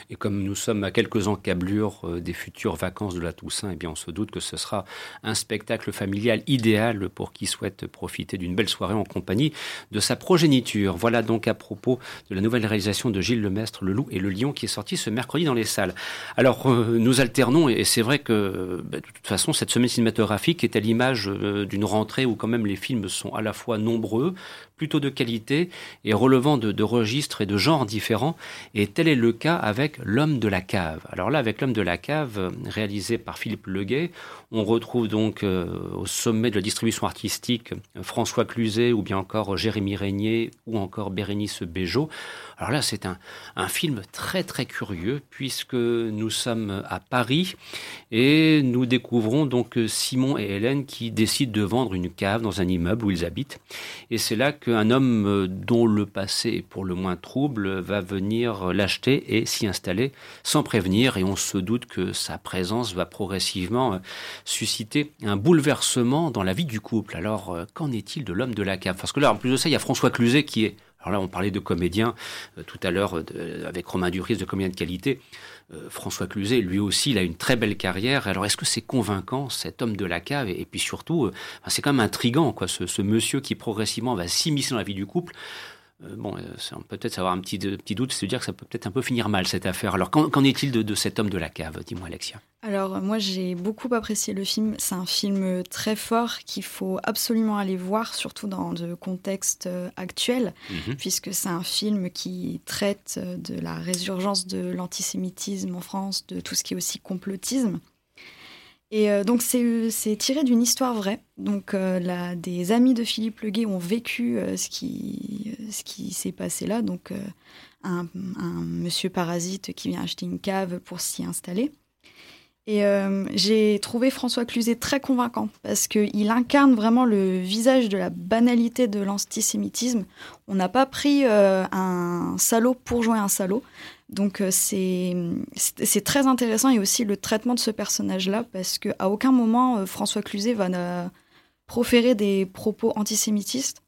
Et comme nous sommes à quelques encablures euh, des futures vacances de la Toussaint, eh bien on se doute que ce sera un spectacle familial idéal pour qui souhaite profiter d'une belle soirée en compagnie de sa progéniture. Voilà donc à propos de la nouvelle réalisation de Gilles Lemestre, Le Loup et le Lion, qui est sortie ce mercredi dans les salles. Alors euh, nous alternons, et c'est vrai que bah, de toute façon cette semaine cinématographique est à l'image d'une rentrée où quand même les films sont à la fois nombreux, plutôt de qualité et relevant de, registres et de genres différents. Et tel est le cas avec L'homme de la cave. Alors là, avec L'homme de la cave, réalisé par Philippe Leguet, on retrouve donc euh, au sommet de la distribution artistique François Cluzet ou bien encore Jérémy Régnier ou encore Bérénice Béjot. Alors là, c'est un, un, film très très curieux puisque nous sommes à Paris et nous découvrons donc Simon et Hélène qui décident de vendre une cave dans un immeuble où ils habitent. Et c'est là qu'un homme dont le passé est pour le moins trouble va venir l'acheter et s'y installer sans prévenir et on se doute que sa présence va progressivement susciter un bouleversement dans la vie du couple. Alors qu'en est-il de l'homme de la cave? Parce que là, en plus de ça, il y a François Cluzet qui est alors là, on parlait de comédiens euh, tout à l'heure avec Romain Duris, de comédien de qualité. Euh, François Cluzet, lui aussi, il a une très belle carrière. Alors, est-ce que c'est convaincant, cet homme de la cave? Et, puis surtout, euh, c'est quand même intrigant, quoi, ce, ce, monsieur qui progressivement va s'immiscer dans la vie du couple. Bon, peut-être avoir un petit, petit doute, c'est de dire que ça peut peut-être un peu finir mal cette affaire. Alors qu'en est-il de, de, cet homme de la cave Dis-moi, Alexia? Alors moi j'ai beaucoup apprécié le film. C'est un film très fort qu'il faut absolument aller voir, surtout dans le contexte actuel, mhm. puisque c'est un film qui traite de la résurgence de l'antisémitisme en France, de tout ce qui est aussi complotisme. Et euh, donc c'est tiré d'une histoire vraie. Donc euh, des amis de Philippe Leguet ont vécu euh, ce qui, ce qui s'est passé là. Donc un, un, monsieur parasite qui vient acheter une cave pour s'y installer. Et j'ai trouvé François Cluzet très convaincant parce qu'il incarne vraiment le visage de la banalité de l'antisémitisme. On n'a pas pris un salaud pour jouer un salaud. Donc euh, c'est très intéressant et aussi le traitement de ce personnage-là parce qu'à aucun moment euh, François Cluzet va proférer des propos antisémitistes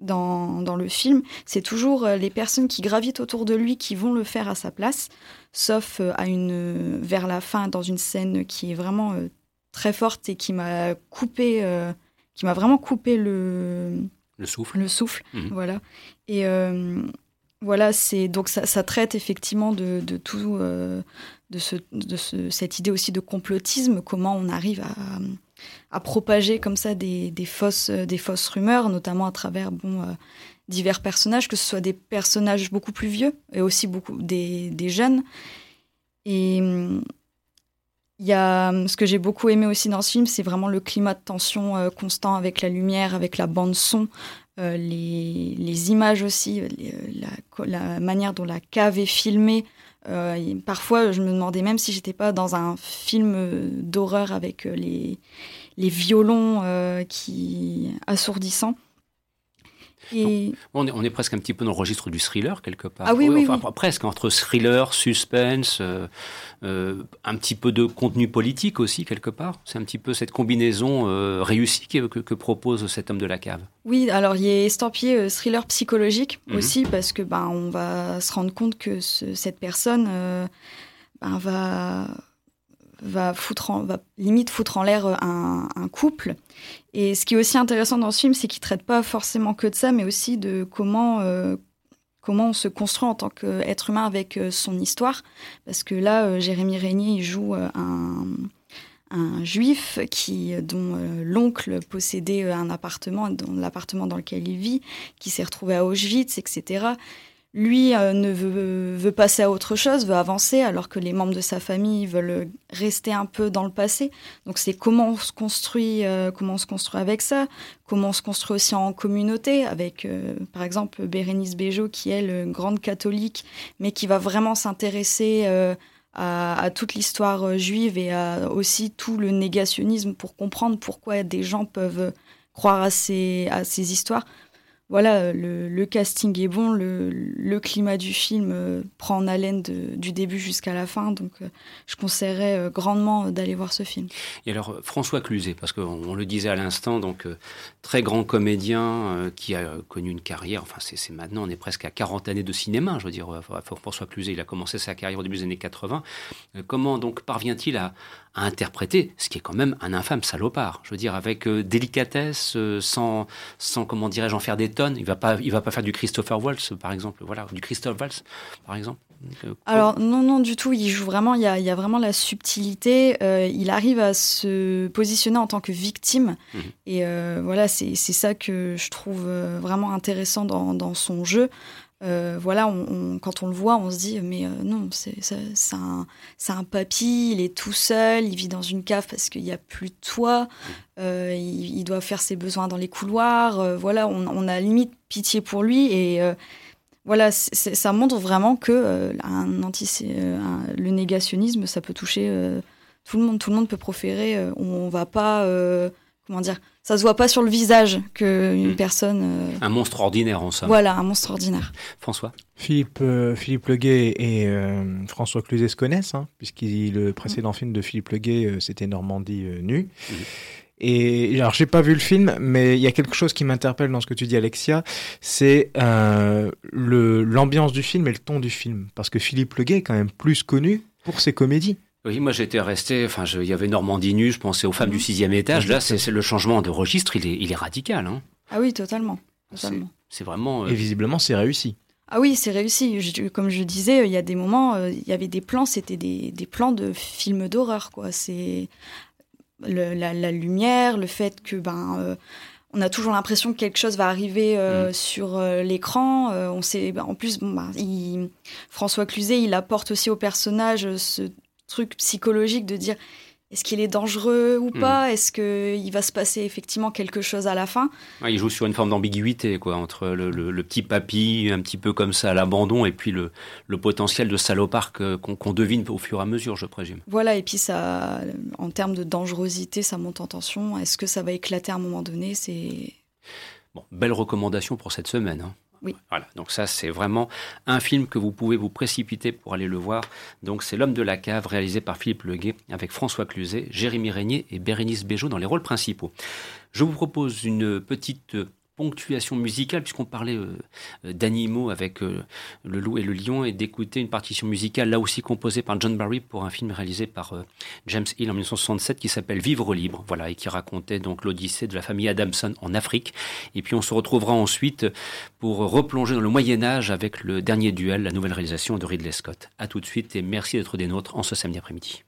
dans, dans le film. C'est toujours euh, les personnes qui gravitent autour de lui qui vont le faire à sa place, sauf à une, vers la fin dans une scène qui est vraiment très forte et qui m'a coupé, qui m'a vraiment coupé le, le souffle. Le souffle, mhm. voilà. Et voilà, c'est donc ça, traite effectivement de, tout, euh, de, cette idée aussi de complotisme, comment on arrive à, propager comme ça des, fausses, des fausses rumeurs, notamment à travers euh, divers personnages, que ce soit des personnages beaucoup plus vieux et aussi beaucoup des, jeunes. Et il y a ce que j'ai beaucoup aimé aussi dans ce film, c'est vraiment le climat de tension euh, constant avec la lumière, avec la bande son, euh, les, images aussi, euh, la, manière dont la cave est filmée. Euh, parfois, je me demandais même si j'étais pas dans un film d'horreur avec les, les violons qui assourdissants. On, est, presque un petit peu dans le registre du thriller, quelque part. Ah oui, oui, Presque, entre thriller, suspense, euh, euh, un petit peu de contenu politique aussi, quelque part. C'est un petit peu cette combinaison euh, réussie que, propose cet homme de la cave. Oui, alors il a estampillé thriller psychologique mhm. aussi, parce que ben, on va se rendre compte que cette personne ben, va va, limite foutre en l'air un, un, couple. Et ce qui est aussi intéressant dans ce film, c'est qu'il traite pas forcément que de ça, mais aussi de comment, euh, comment on se construit en tant qu'être humain avec euh, son histoire. Parce que là, euh, Jérémy Régnier, joue un, juif qui, dont l'oncle possédait un appartement, dans l'appartement dans lequel il vit, qui s'est retrouvé à Auschwitz, etc lui euh, ne veut, passer à autre chose, veut avancer, alors que les membres de sa famille veulent rester un peu dans le passé. Donc c'est comment on se construit, euh, comment on se construit avec ça, comment on se construit aussi en communauté, avec euh, par exemple Bérénice Bejo qui est une grande catholique, mais qui va vraiment s'intéresser à, toute l'histoire juive et à aussi tout le négationnisme pour comprendre pourquoi des gens peuvent croire à ces, à ces histoires voilà, le, casting est bon, le, climat du film euh, prend en haleine du début jusqu'à la fin, donc euh, je conseillerais euh, grandement d'aller voir ce film. Et alors François Cluzet, parce qu'on le disait à l'instant, donc très grand comédien qui a connu une carrière, enfin c'est maintenant, on est presque à 40 années de cinéma, je veux dire, François Cluzet, il a commencé sa carrière au début des années 80. comment donc parvient-il à, à interpréter ce qui est quand même un infâme salopard. Je veux dire, avec euh, délicatesse, euh, sans, sans, comment dirais-je, en faire des tonnes. Il va pas, il va pas faire du Christopher Waltz, par exemple. Voilà, du Christophe Waltz, par exemple. Euh, Alors non, non, du tout. Il joue vraiment. Il y a, il y a vraiment la subtilité. il arrive à se positionner en tant que victime. Mhm. Et voilà, c'est ça que je trouve vraiment intéressant dans, dans son jeu. Euh, voilà, quand on le voit, on se dit mais euh, non, c'est un, un, papy, il est tout seul, il vit dans une cave parce qu'il n'y a plus de toit, euh, il, doit faire ses besoins dans les couloirs. voilà, on, a limite pitié pour lui et voilà, ça montre vraiment que un anti, le négationnisme, ça peut toucher tout le monde. Tout le monde peut proférer. on, ne va pas, comment dire ça se voit pas sur le visage qu'une hmm. personne. Euh, un monstre ordinaire en somme. Voilà, un monstre ordinaire. François. Philippe, euh, Philippe Leguet et euh, François Cluzet se connaissent, hein, puisque le précédent film de Philippe Leguet, c'était Normandie nue. Hmm. Et alors, j'ai pas vu le film, mais il y a quelque chose qui m'interpelle dans ce que tu dis, Alexia, c'est l'ambiance du film et le ton du film. Parce que Philippe Leguet est quand même plus connu pour ses comédies. Oui, moi j'étais resté, enfin il y avait Normandie nue, je pensais aux femmes du sixième étage. Là, c'est le changement de registre, il est, il est radical. Hein. Ah oui, totalement. totalement. c'est vraiment. Et visiblement, c'est réussi. Ah oui, c'est réussi. comme je disais, il y a des moments, il y avait des plans, c'était des, des, plans de films d'horreur, quoi. C'est la, la, lumière, le fait que ben on a toujours l'impression que quelque chose va arriver euh, mm. sur euh, l'écran. Euh, on sait, bah, en plus, bon, bah, François Cluzet, il apporte aussi au personnage ce truc psychologique de dire est-ce qu'il est dangereux ou hmm. pas? Est-ce qu'il va se passer effectivement quelque chose à la fin? Il joue sur une forme d'ambiguïté, quoi, entre le, petit papy, un petit peu comme ça à l'abandon, et puis le, potentiel de salopard qu'on devine au fur et à mesure, je présume. Voilà, et puis ça, en termes de dangerosité, ça monte en tension. Est-ce que ça va éclater à un moment donné? C'est bon, belle recommandation pour cette semaine. Hein. Voilà, donc ça c'est vraiment un film que vous pouvez vous précipiter pour aller le voir. Donc c'est L'homme de la cave réalisé par Philippe Leguet avec François Cluzet, Jérémy Régnier et Bérénice Béjot dans les rôles principaux. Je vous propose une petite ponctuation musicale, puisqu'on parlait euh, euh, d'animaux avec euh, le loup et le lion, et d'écouter une partition musicale, là aussi composée par John Barry pour un film réalisé par James Hill en 1967 qui s'appelle Vivre libre, voilà, et qui racontait donc l'odyssée de la famille Adamson en Afrique. Et puis on se retrouvera ensuite pour replonger dans le Moyen Âge avec le dernier duel, la nouvelle réalisation de Ridley Scott. À tout de suite et merci d'être des nôtres en ce samedi après-midi.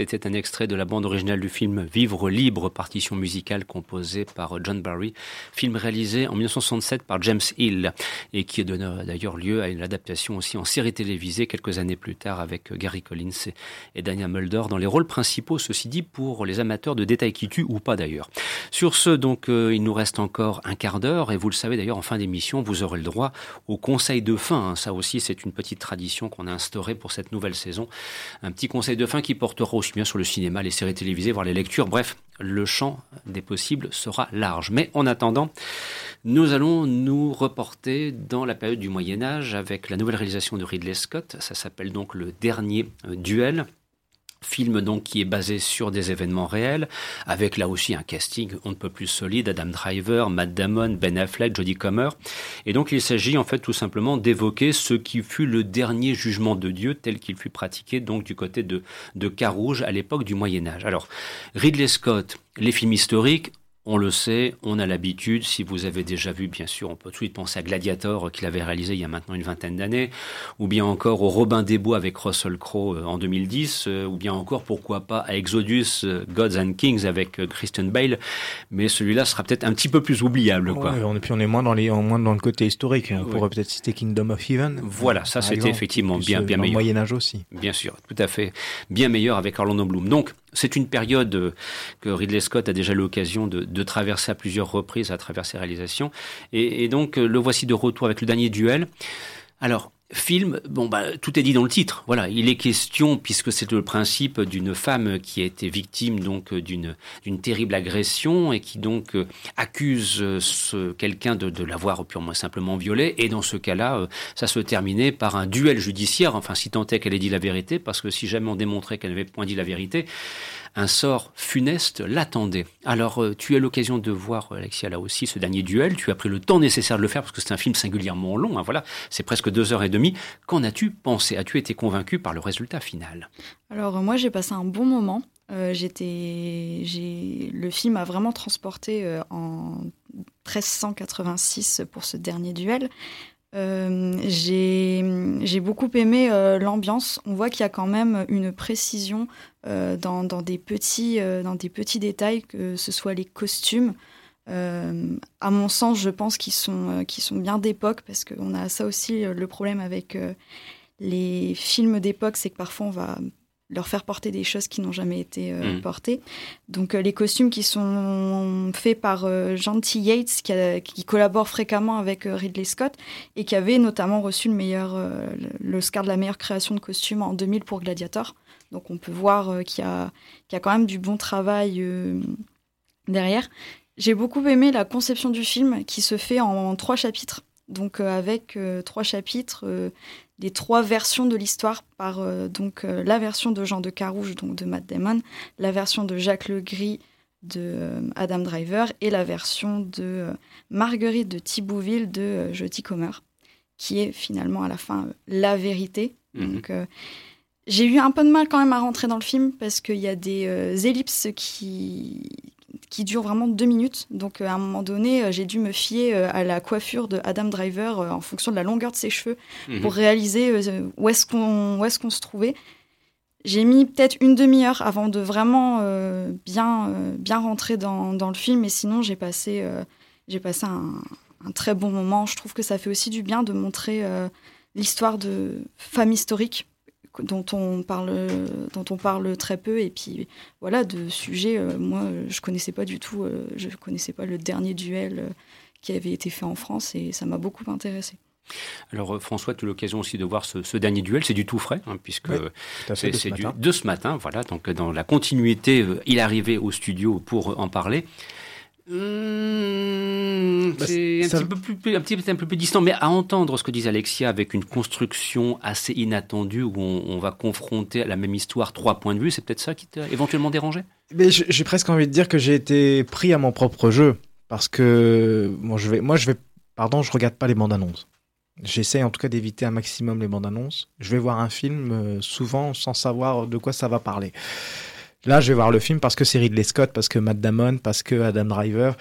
C'était un extrait de la bande originale du film Vivre libre, partition musicale composée par John Barry, film réalisé en 1967 par James Hill et qui donne d'ailleurs lieu à une adaptation aussi en série télévisée quelques années plus tard avec Gary Collins et Daniel Mulder dans les rôles principaux, ceci dit pour les amateurs de détails qui tuent ou pas d'ailleurs. Sur ce, donc, euh, il nous reste encore un quart d'heure et vous le savez d'ailleurs en fin d'émission, vous aurez le droit au conseil de fin. Hein. Ça aussi, c'est une petite tradition qu'on a instaurée pour cette nouvelle saison. Un petit conseil de fin qui portera aussi bien sur le cinéma, les séries télévisées, voire les lectures. Bref, le champ des possibles sera large. Mais en attendant, nous allons nous reporter dans la période du Moyen Âge avec la nouvelle réalisation de Ridley Scott. Ça s'appelle donc Le Dernier Duel Film donc qui est basé sur des événements réels, avec là aussi un casting on ne peut plus solide, Adam Driver, Matt Damon, Ben Affleck, Jodie Comer. Et donc il s'agit en fait tout simplement d'évoquer ce qui fut le dernier jugement de Dieu tel qu'il fut pratiqué donc du côté de, de Carouge à l'époque du Moyen Âge. Alors Ridley Scott, les films historiques, on le sait, on a l'habitude, si vous avez déjà vu, bien sûr, on peut tout de suite penser à Gladiator qu'il avait réalisé il y a maintenant une vingtaine d'années, ou bien encore au Robin des Bois avec Russell Crowe euh, en 2010, euh, ou bien encore, pourquoi pas, à Exodus, euh, Gods and Kings avec Christian Bale, mais celui-là sera peut-être un petit peu plus oubliable. Quoi. Ouais, et puis on est moins dans, les, moins dans le côté historique, on pourrait peut-être citer Kingdom of Heaven. Voilà, ça c'était effectivement bien, bien meilleur. Moyen-Âge aussi. Bien sûr, tout à fait, bien meilleur avec Orlando Bloom. Donc, c'est une période euh, que Ridley Scott a déjà l'occasion de, traverser à plusieurs reprises à travers ses réalisations. Et, et, donc, euh, le voici de retour avec le dernier duel. Alors, film, bon bah tout est dit dans le titre. Voilà, il est question puisque c'est le principe d'une femme qui a été victime donc d'une terrible agression et qui donc euh, accuse ce quelqu'un de, de l'avoir purement simplement violée et dans ce cas-là, ça se terminait par un duel judiciaire. Enfin, si tant est qu'elle ait dit la vérité, parce que si jamais on démontrait qu'elle n'avait point dit la vérité, un sort funeste l'attendait. Alors, euh, tu as l'occasion de voir, Alexia, là aussi, ce dernier duel. Tu as pris le temps nécessaire de le faire parce que c'est un film singulièrement long. Hein, voilà, c'est presque deux heures et demie. Qu'en as-tu pensé? As-tu été convaincu par le résultat final? Alors, moi, j'ai passé un bon moment. Euh, j'étais, le film a vraiment transporté euh, en 1386 pour ce dernier duel. Euh, j'ai beaucoup aimé euh, l'ambiance. On voit qu'il y a quand même une précision euh, dans, dans, des petits, euh, dans des petits détails, que ce soit les costumes. À mon sens, je pense qu'ils sont, qu'ils sont bien d'époque, parce qu'on a ça aussi le problème avec les films d'époque, c'est que parfois on va leur faire porter des choses qui n'ont jamais été euh, mmh. portées. Donc euh, les costumes qui sont faits par euh. Yates, qui, a, qui, collabore fréquemment avec Ridley Scott, et qui avait notamment reçu le meilleur, l'Oscar de la meilleure création de costumes en 2000 pour Gladiator. Donc on peut voir qu'il y, qu y, a quand même du bon travail derrière. J'ai beaucoup aimé la conception du film qui se fait en, en trois chapitres. Donc avec trois chapitres les trois versions de l'histoire par euh, donc euh, la version de Jean de Carouge donc de Matt Damon, la version de Jacques Legris de euh, Adam Driver et la version de Marguerite de Thibouville de Jody Comer, qui est finalement à la fin la vérité. Mhm. Donc j'ai eu un peu de mal quand même à rentrer dans le film parce qu'il y a des ellipses qui qui dure vraiment deux minutes. Donc, euh, à un moment donné, euh, j'ai dû me fier euh, à la coiffure de Adam Driver en fonction de la longueur de ses cheveux mmh. pour réaliser où est-ce qu'on est qu'on se trouvait. J'ai mis peut-être une demi-heure avant de vraiment euh, bien, euh, bien rentrer dans, dans, le film, et sinon j'ai passé, euh, j'ai passé un, un, très bon moment. Je trouve que ça fait aussi du bien de montrer l'histoire de femmes historiques dont on parle dont on parle très peu. Et puis voilà de sujets euh, moi je connaissais pas du tout euh, je connaissais pas le dernier duel euh, qui avait été fait en France et ça m'a beaucoup intéressé alors François, tu as l'occasion aussi de voir ce, ce dernier duel, c'est du tout frais, hein, puisque oui, c'est de ce matin, voilà, donc dans la continuité, il est arrivé au studio pour en parler. Mmh, c'est un, petit peu un, petit, un peu plus distant, mais à entendre ce que disait Alexia avec une construction assez inattendue où on, on va confronter à la même histoire trois points de vue, c'est peut-être ça qui t'a éventuellement dérangé? J'ai presque envie de dire que j'ai été pris à mon propre jeu parce que bon, je vais, moi je vais, pardon, je regarde pas les bandes annonces. J'essaie en tout cas d'éviter un maximum les bandes annonces. Je vais voir un film euh, souvent sans savoir de quoi ça va parler. Là, je vais voir le film parce que c'est Ridley Scott, parce que Matt Damon, parce que Adam Driver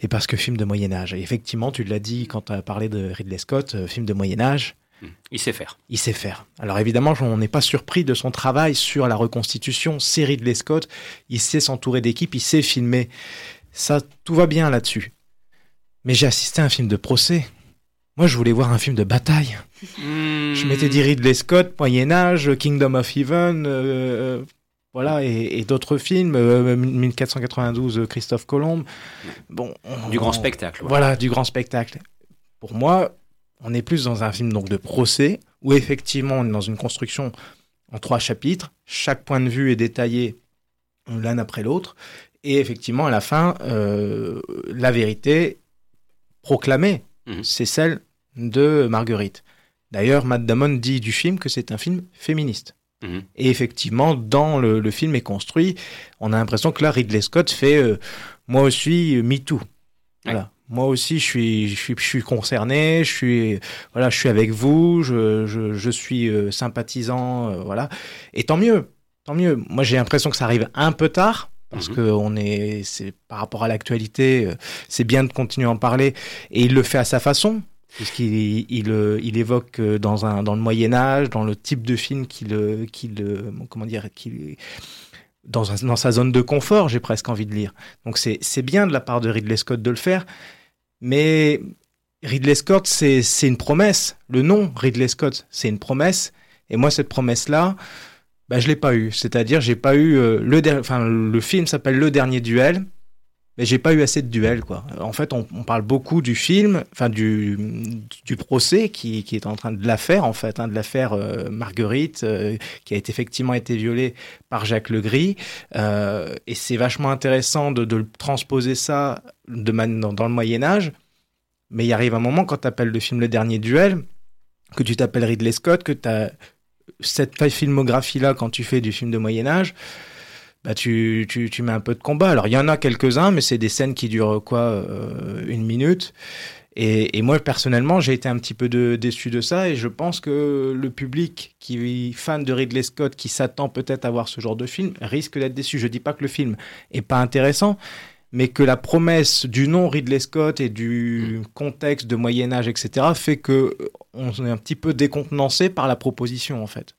et parce que film de Moyen Âge. Et effectivement, tu l'as dit quand tu as parlé de Ridley Scott, euh, film de Moyen Âge. Il sait faire. Il sait faire. Alors évidemment, on n'est pas surpris de son travail sur la reconstitution. C'est Ridley Scott. Il sait s'entourer d'équipes, il sait filmer. Ça, tout va bien là-dessus. Mais j'ai assisté à un film de procès. Moi, je voulais voir un film de bataille. Mmh. Je m'étais dit Ridley Scott, Moyen Âge, Kingdom of Heaven, euh, voilà, et, et d'autres films, euh, 1492, Christophe Colomb. Bon, on, du grand spectacle. Ouais. Voilà, du grand spectacle. Pour moi, on est plus dans un film donc de procès où effectivement on est dans une construction en trois chapitres. Chaque point de vue est détaillé l'un après l'autre, et effectivement à la fin, euh, la vérité proclamée, mmh. c'est celle de Marguerite. D'ailleurs, Matt Damon dit du film que c'est un film féministe. Mhm. Et effectivement, dans le, film est construit, on a l'impression que là, Ridley Scott fait euh, moi aussi, euh, me too. Voilà. Moi aussi, je suis, je suis, je suis concerné, je suis, voilà, je suis avec vous, je, je, je suis euh, sympathisant, voilà. Et tant mieux, tant mieux. Moi, j'ai l'impression que ça arrive un peu tard, parce mhm. que on est, c'est par rapport à l'actualité, c'est bien de continuer à en parler. Et il le fait à sa façon puisqu'il il, euh, évoque euh, dans, un, dans le Moyen Âge, dans le type de film qu'il euh, qu'il comment dire qu'il dans, dans sa zone de confort, j'ai presque envie de lire. Donc c'est bien de la part de Ridley Scott de le faire, mais Ridley Scott c'est une promesse. Le nom Ridley Scott c'est une promesse, et moi cette promesse là, bah, je l'ai pas eu. C'est-à-dire j'ai pas eu enfin le film s'appelle Le Dernier Duel mais j'ai pas eu assez de duels quoi. En fait, on, parle beaucoup du film, enfin du, du procès qui, qui, est en train de l'affaire en fait, hein, de l'affaire euh, Marguerite euh, qui a effectivement été violée par Jacques Legris. Euh, et c'est vachement intéressant de, de, transposer ça de dans, dans, le Moyen Âge. Mais il arrive un moment quand tu appelles le film Le Dernier Duel, que tu t'appelles Ridley Scott, que tu as cette filmographie là quand tu fais du film de Moyen Âge bah tu, tu, tu, mets un peu de combat. Alors il y en a quelques-uns, mais c'est des scènes qui durent quoi euh, une minute. Et, moi personnellement, j'ai été un petit peu déçu de ça, et je pense que le public qui est fan de Ridley Scott, qui s'attend peut-être à voir ce genre de film, risque d'être déçu. Je dis pas que le film est pas intéressant, mais que la promesse du nom Ridley Scott et du contexte de Moyen Âge, etc., fait que on est un petit peu décontenancé par la proposition en fait.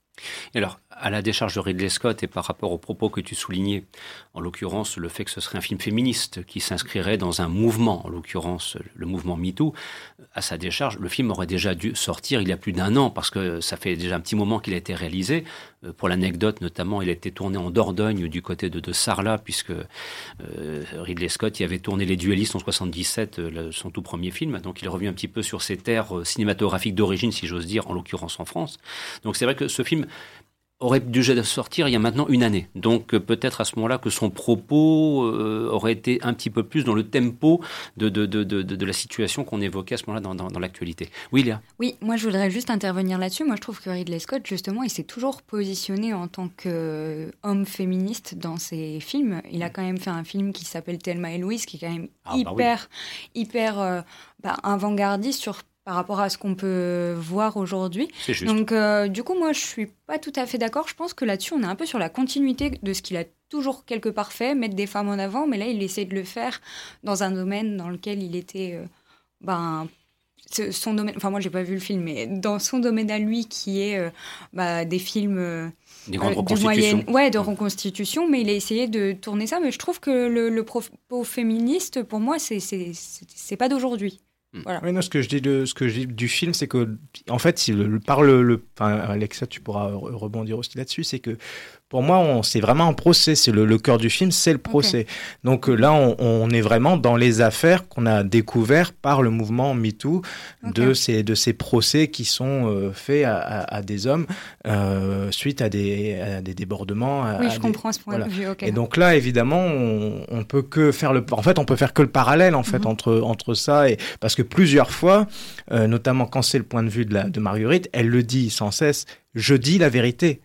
Et alors, à la décharge de Ridley Scott et par rapport aux propos que tu soulignais, en l'occurrence le fait que ce serait un film féministe qui s'inscrirait dans un mouvement, en l'occurrence le mouvement MeToo, à sa décharge, le film aurait déjà dû sortir il y a plus d'un an parce que ça fait déjà un petit moment qu'il a été réalisé. Euh, pour l'anecdote notamment, il a été tourné en Dordogne du côté de, de Sarlat puisque euh, Ridley Scott y avait tourné Les Duellistes en 77, euh, son tout premier film. Donc il revenu un petit peu sur ses terres cinématographiques d'origine, si j'ose dire, en l'occurrence en France. Donc c'est vrai que ce film aurait dû sortir il y a maintenant une année. Donc euh, peut-être à ce moment-là que son propos euh, aurait été un petit peu plus dans le tempo de, de, de, de, de la situation qu'on évoquait à ce moment-là dans, dans, dans l'actualité. Oui, Léa? Oui, moi je voudrais juste intervenir là-dessus. Moi je trouve que Ridley Scott, justement, il s'est toujours positionné en tant qu'homme féministe dans ses films. Il a quand même fait un film qui s'appelle Thelma et Louise, qui est quand même ah, bah hyper, hyper euh, bah, avant-gardiste sur par rapport à ce qu'on peut voir aujourd'hui. Donc, euh, du coup, moi, je suis pas tout à fait d'accord. Je pense que là-dessus, on est un peu sur la continuité de ce qu'il a toujours quelque part fait, mettre des femmes en avant, mais là, il essaie de le faire dans un domaine dans lequel il était, euh, ben, son domaine. Enfin, moi, j'ai pas vu le film, mais dans son domaine à lui, qui est euh, bah, des films. Des grandes reconstitutions. ouais, de reconstitution, mais il a essayé de tourner ça. Mais je trouve que le, le propos féministe, pour moi, c'est pas d'aujourd'hui. Hmm. Voilà. Oui, non, ce que je dis de ce que je dis du film, c'est que en fait, si le, par le, enfin, Alexa, tu pourras rebondir aussi là-dessus, c'est que pour moi, c'est vraiment un procès. C'est le, cœur du film, c'est le procès. Donc euh, là, on, est vraiment dans les affaires qu'on a découvertes par le mouvement MeToo de ces de ces procès qui sont euh, faits à, des hommes euh, suite à des, des débordements. oui, je comprends ce point de vue. Et donc là, évidemment, on, on, peut que faire le. En fait, on peut faire que le parallèle en fait mhm. entre entre ça et parce que plusieurs fois, notamment quand c'est le point de vue de la de Marguerite, elle le dit sans cesse. Je dis la vérité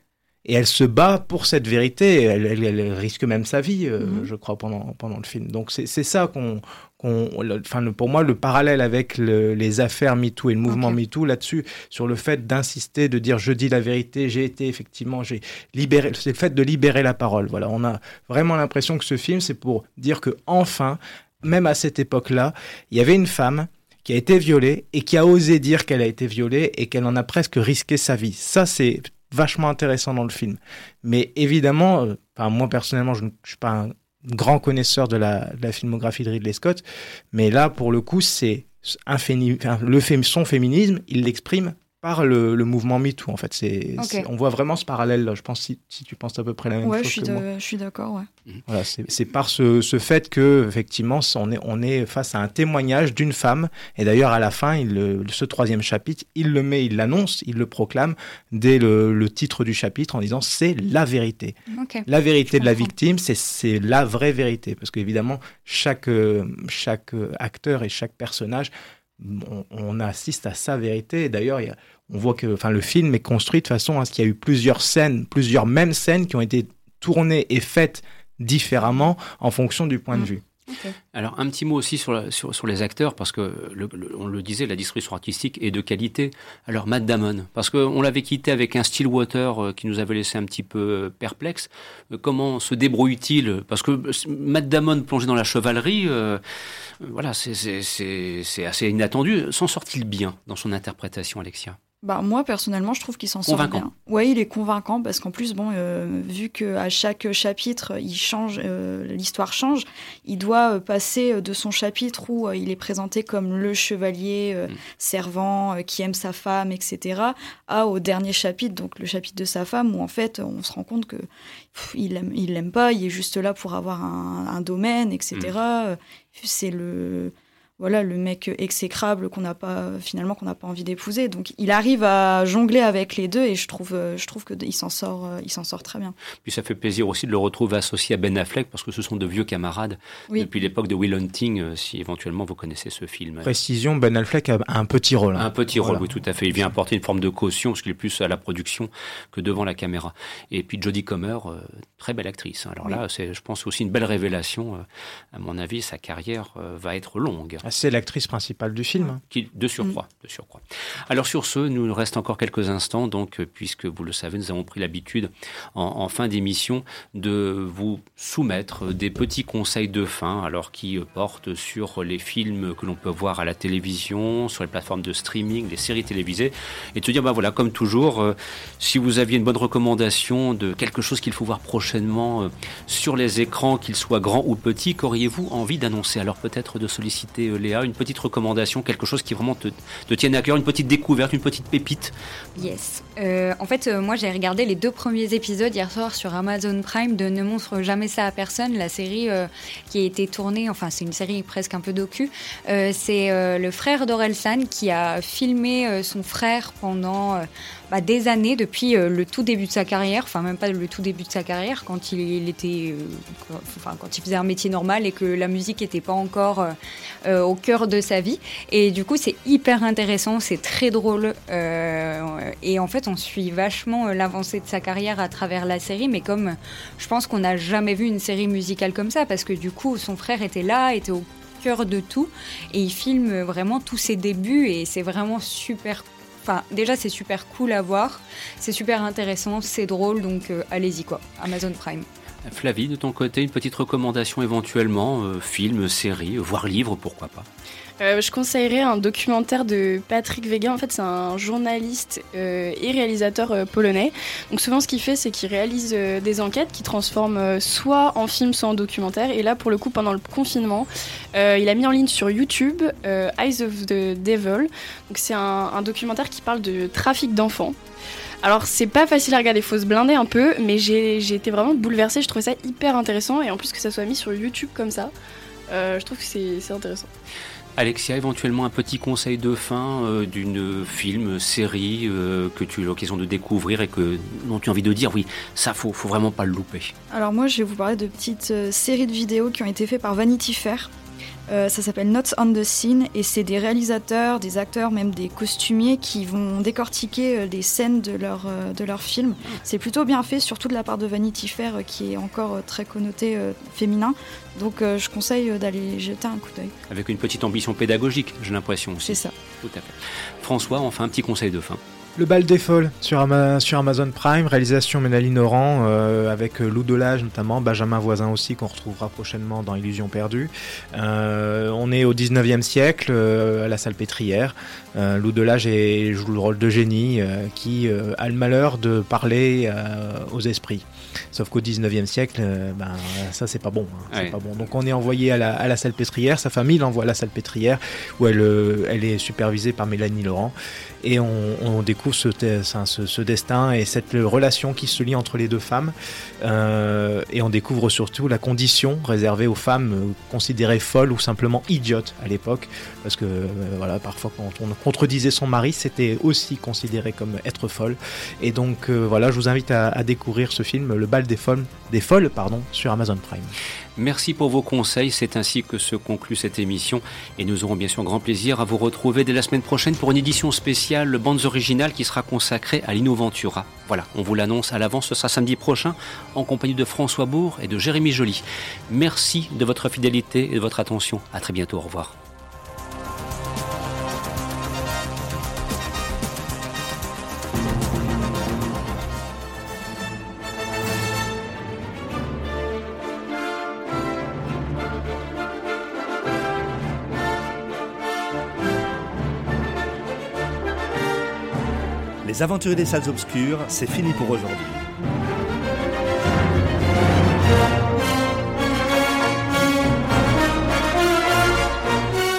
et elle se bat pour cette vérité. Elle, elle, risque même sa vie, euh, mhm. je crois, pendant, pendant le film. Donc c'est ça qu'on, enfin, pour moi, le parallèle avec les affaires MeToo et le mouvement MeToo là-dessus, sur le fait d'insister, de dire je dis la vérité, j'ai été effectivement, j'ai libéré, c'est le fait de libérer la parole. Voilà, on a vraiment l'impression que ce film, c'est pour dire que enfin, même à cette époque-là, il y avait une femme qui a été violée et qui a osé dire qu'elle a été violée et qu'elle en a presque risqué sa vie. Ça, c'est vachement intéressant dans le film. Mais évidemment, euh, moi personnellement, je ne suis pas un grand connaisseur de la, filmographie de Ridley Scott, mais là, pour le coup, c'est le son féminisme, il l'exprime par le, le, mouvement MeToo, en fait. C'est, on voit vraiment ce parallèle-là. Je pense si, si, tu penses à peu près la même chose. Je suis, je suis d'accord, ouais. Mhm. Voilà, c'est, par ce, ce, fait que, effectivement, on est, on est face à un témoignage d'une femme. Et d'ailleurs, à la fin, il, ce troisième chapitre, il le met, il l'annonce, il le proclame dès le, le titre du chapitre en disant c'est la vérité. La vérité de la victime, c'est, c'est la vraie vérité. Parce qu'évidemment, chaque, chaque acteur et chaque personnage on, assiste à sa vérité. D'ailleurs, on voit que enfin, le film est construit de façon à ce qu'il y a eu plusieurs scènes, plusieurs mêmes scènes qui ont été tournées et faites différemment en fonction du point de mm. vue. Alors un petit mot aussi sur, sur, les acteurs, parce que on le disait, la distribution artistique est de qualité. Alors Matt Damon, parce qu'on l'avait quitté avec un Stillwater euh, qui nous avait laissé un petit peu euh, perplexe. Euh, comment se débrouille-t-il? Parce que Matt Damon plongé dans la chevalerie, voilà, c'est assez inattendu. S'en sort-il bien dans son interprétation, Alexia? Bah, moi, personnellement, je trouve qu'il s'en sort bien. Oui, il est convaincant parce qu'en plus, bon, euh, vu qu'à chaque chapitre, il change, euh, l'histoire change, il doit euh, passer de son chapitre où il est présenté comme le chevalier mm. servant qui aime sa femme, etc., à au dernier chapitre, donc le chapitre de sa femme, où en fait, on se rend compte que il l'aime, il l'aime pas, il est juste là pour avoir un, domaine, etc. Mm. C'est le voilà le mec exécrable qu'on n'a pas finalement qu'on n'a pas envie d'épouser. Donc il arrive à jongler avec les deux et je trouve euh, je trouve que il s'en sort euh, il s'en sort très bien. Puis ça fait plaisir aussi de le retrouver associé à Ben Affleck parce que ce sont de vieux camarades depuis l'époque de Will Hunting euh, si éventuellement vous connaissez ce film. Précision Ben Affleck a un petit rôle. Hein. Un petit rôle oui tout à fait. Il vient apporter une forme de caution parce qu'il est plus à la production que devant la caméra. Et puis Jodie Comer très belle actrice. Hein. Alors là c'est je pense aussi une belle révélation. À mon avis sa carrière va être longue. Ah, c'est l'actrice principale du film. Hein. Qui, de surcroît, de surcroît. Alors sur ce, nous nous reste encore quelques instants, donc euh, puisque vous le savez, nous avons pris l'habitude en, fin d'émission de vous soumettre des petits conseils de fin, alors qui euh, portent sur les films que l'on peut voir à la télévision, sur les plateformes de streaming, les séries télévisées, et te dire, bah voilà, comme toujours, euh, si vous aviez une bonne recommandation de quelque chose qu'il faut voir prochainement sur les écrans, qu'il soit grand ou petit, qu'auriez-vous envie d'annoncer? Alors peut-être de solliciter Léa une petite recommandation, quelque chose qui vraiment te, te tienne à cœur, une petite découverte, une petite pépite Yes. Euh, en fait, euh, moi j'ai regardé les deux premiers épisodes hier soir sur Amazon Prime de Ne montre jamais ça à personne, la série euh, qui a été tournée, enfin c'est une série presque un peu docu. c'est le frère d'Orelsan qui a filmé son frère pendant bah, des années, depuis le tout début de sa carrière, enfin même pas le tout début de sa carrière, quand il, était, enfin quand il faisait un métier normal et que la musique n'était pas encore au cœur de sa vie. Et du coup c'est hyper intéressant, c'est très drôle et en fait on suit vachement euh, l'avancée de sa carrière à travers la série, mais comme je pense qu'on n'a jamais vu une série musicale comme ça, parce que du coup, son frère était là, était au cœur de tout, et il filme vraiment tous ses débuts, et c'est vraiment super Enfin, déjà, c'est super cool à voir, c'est super intéressant, c'est drôle, donc euh, allez-y quoi, Amazon Prime. Flavie, de ton côté, une petite recommandation éventuellement, euh, film, série, voire livre, pourquoi pas? Euh, je conseillerais un documentaire de Patrick Vega. En fait, c'est un journaliste euh, et réalisateur euh, polonais. Donc souvent, ce qu'il fait, c'est qu'il réalise des enquêtes qui transforment soit en film, soit en documentaire. Et là, pour le coup, pendant le confinement, il a mis en ligne sur YouTube Eyes of the Devil. Donc c'est un, un documentaire qui parle de trafic d'enfants. Alors c'est pas facile à regarder, faut se blinder un peu, mais j'ai été vraiment bouleversée, je trouvais ça hyper intéressant et en plus que ça soit mis sur YouTube comme ça, je trouve que c'est intéressant. Alexia, éventuellement un petit conseil de fin euh, d'une film, série euh, que tu as l'occasion de découvrir et que, dont tu as envie de dire oui, ça faut, faut vraiment pas le louper. Alors moi je vais vous parler de petites euh, séries de vidéos qui ont été faites par Vanity Fair. Euh, ça s'appelle Notes on the Scene et c'est des réalisateurs, des acteurs, même des costumiers qui vont décortiquer euh, les scènes de leur, euh, de leur film. C'est plutôt bien fait, surtout de la part de Vanity Fair qui est encore très connoté féminin. Donc je conseille d'aller jeter un coup d'œil. Avec une petite ambition pédagogique, j'ai l'impression aussi. C'est ça. Tout à fait. François, enfin un petit conseil de fin. Le bal des folles sur, Amazon Prime, réalisation Ménaline Oran, euh, avec euh, Lou Delage notamment, Benjamin Voisin aussi, qu'on retrouvera prochainement dans Illusion perdue. Euh, on est au 19e siècle, à la salle pétrière. Lou Delage joue le rôle de génie qui a le malheur de parler aux esprits. Sauf qu'au 19e siècle, ben, ça c'est pas bon, hein, pas bon. Donc on est envoyé à la, salle pétrière, sa famille l'envoie à la salle pétrière, où elle, elle est supervisée par Mélanie Laurent. Et on, on découvre ce, ce, ce, destin et cette relation qui se lie entre les deux femmes. Euh, et on découvre surtout la condition réservée aux femmes euh, considérées folles ou simplement idiotes à l'époque. Parce que euh, voilà, parfois quand on contredisait son mari, c'était aussi considéré comme être folle. Et donc voilà, je vous invite à, à, découvrir ce film, Le bal des folles, des folles pardon, sur Amazon Prime. Merci pour vos conseils. C'est ainsi que se conclut cette émission. Et nous aurons bien sûr grand plaisir à vous retrouver dès la semaine prochaine pour une édition spéciale Bandes Originales qui sera consacrée à l'Innoventura. Voilà, on vous l'annonce à l'avance. Ce sera samedi prochain en compagnie de François Bourg et de Jérémy Joly. Merci de votre fidélité et de votre attention. À très bientôt. Au revoir. Les aventuriers des salles obscures, c'est fini pour aujourd'hui.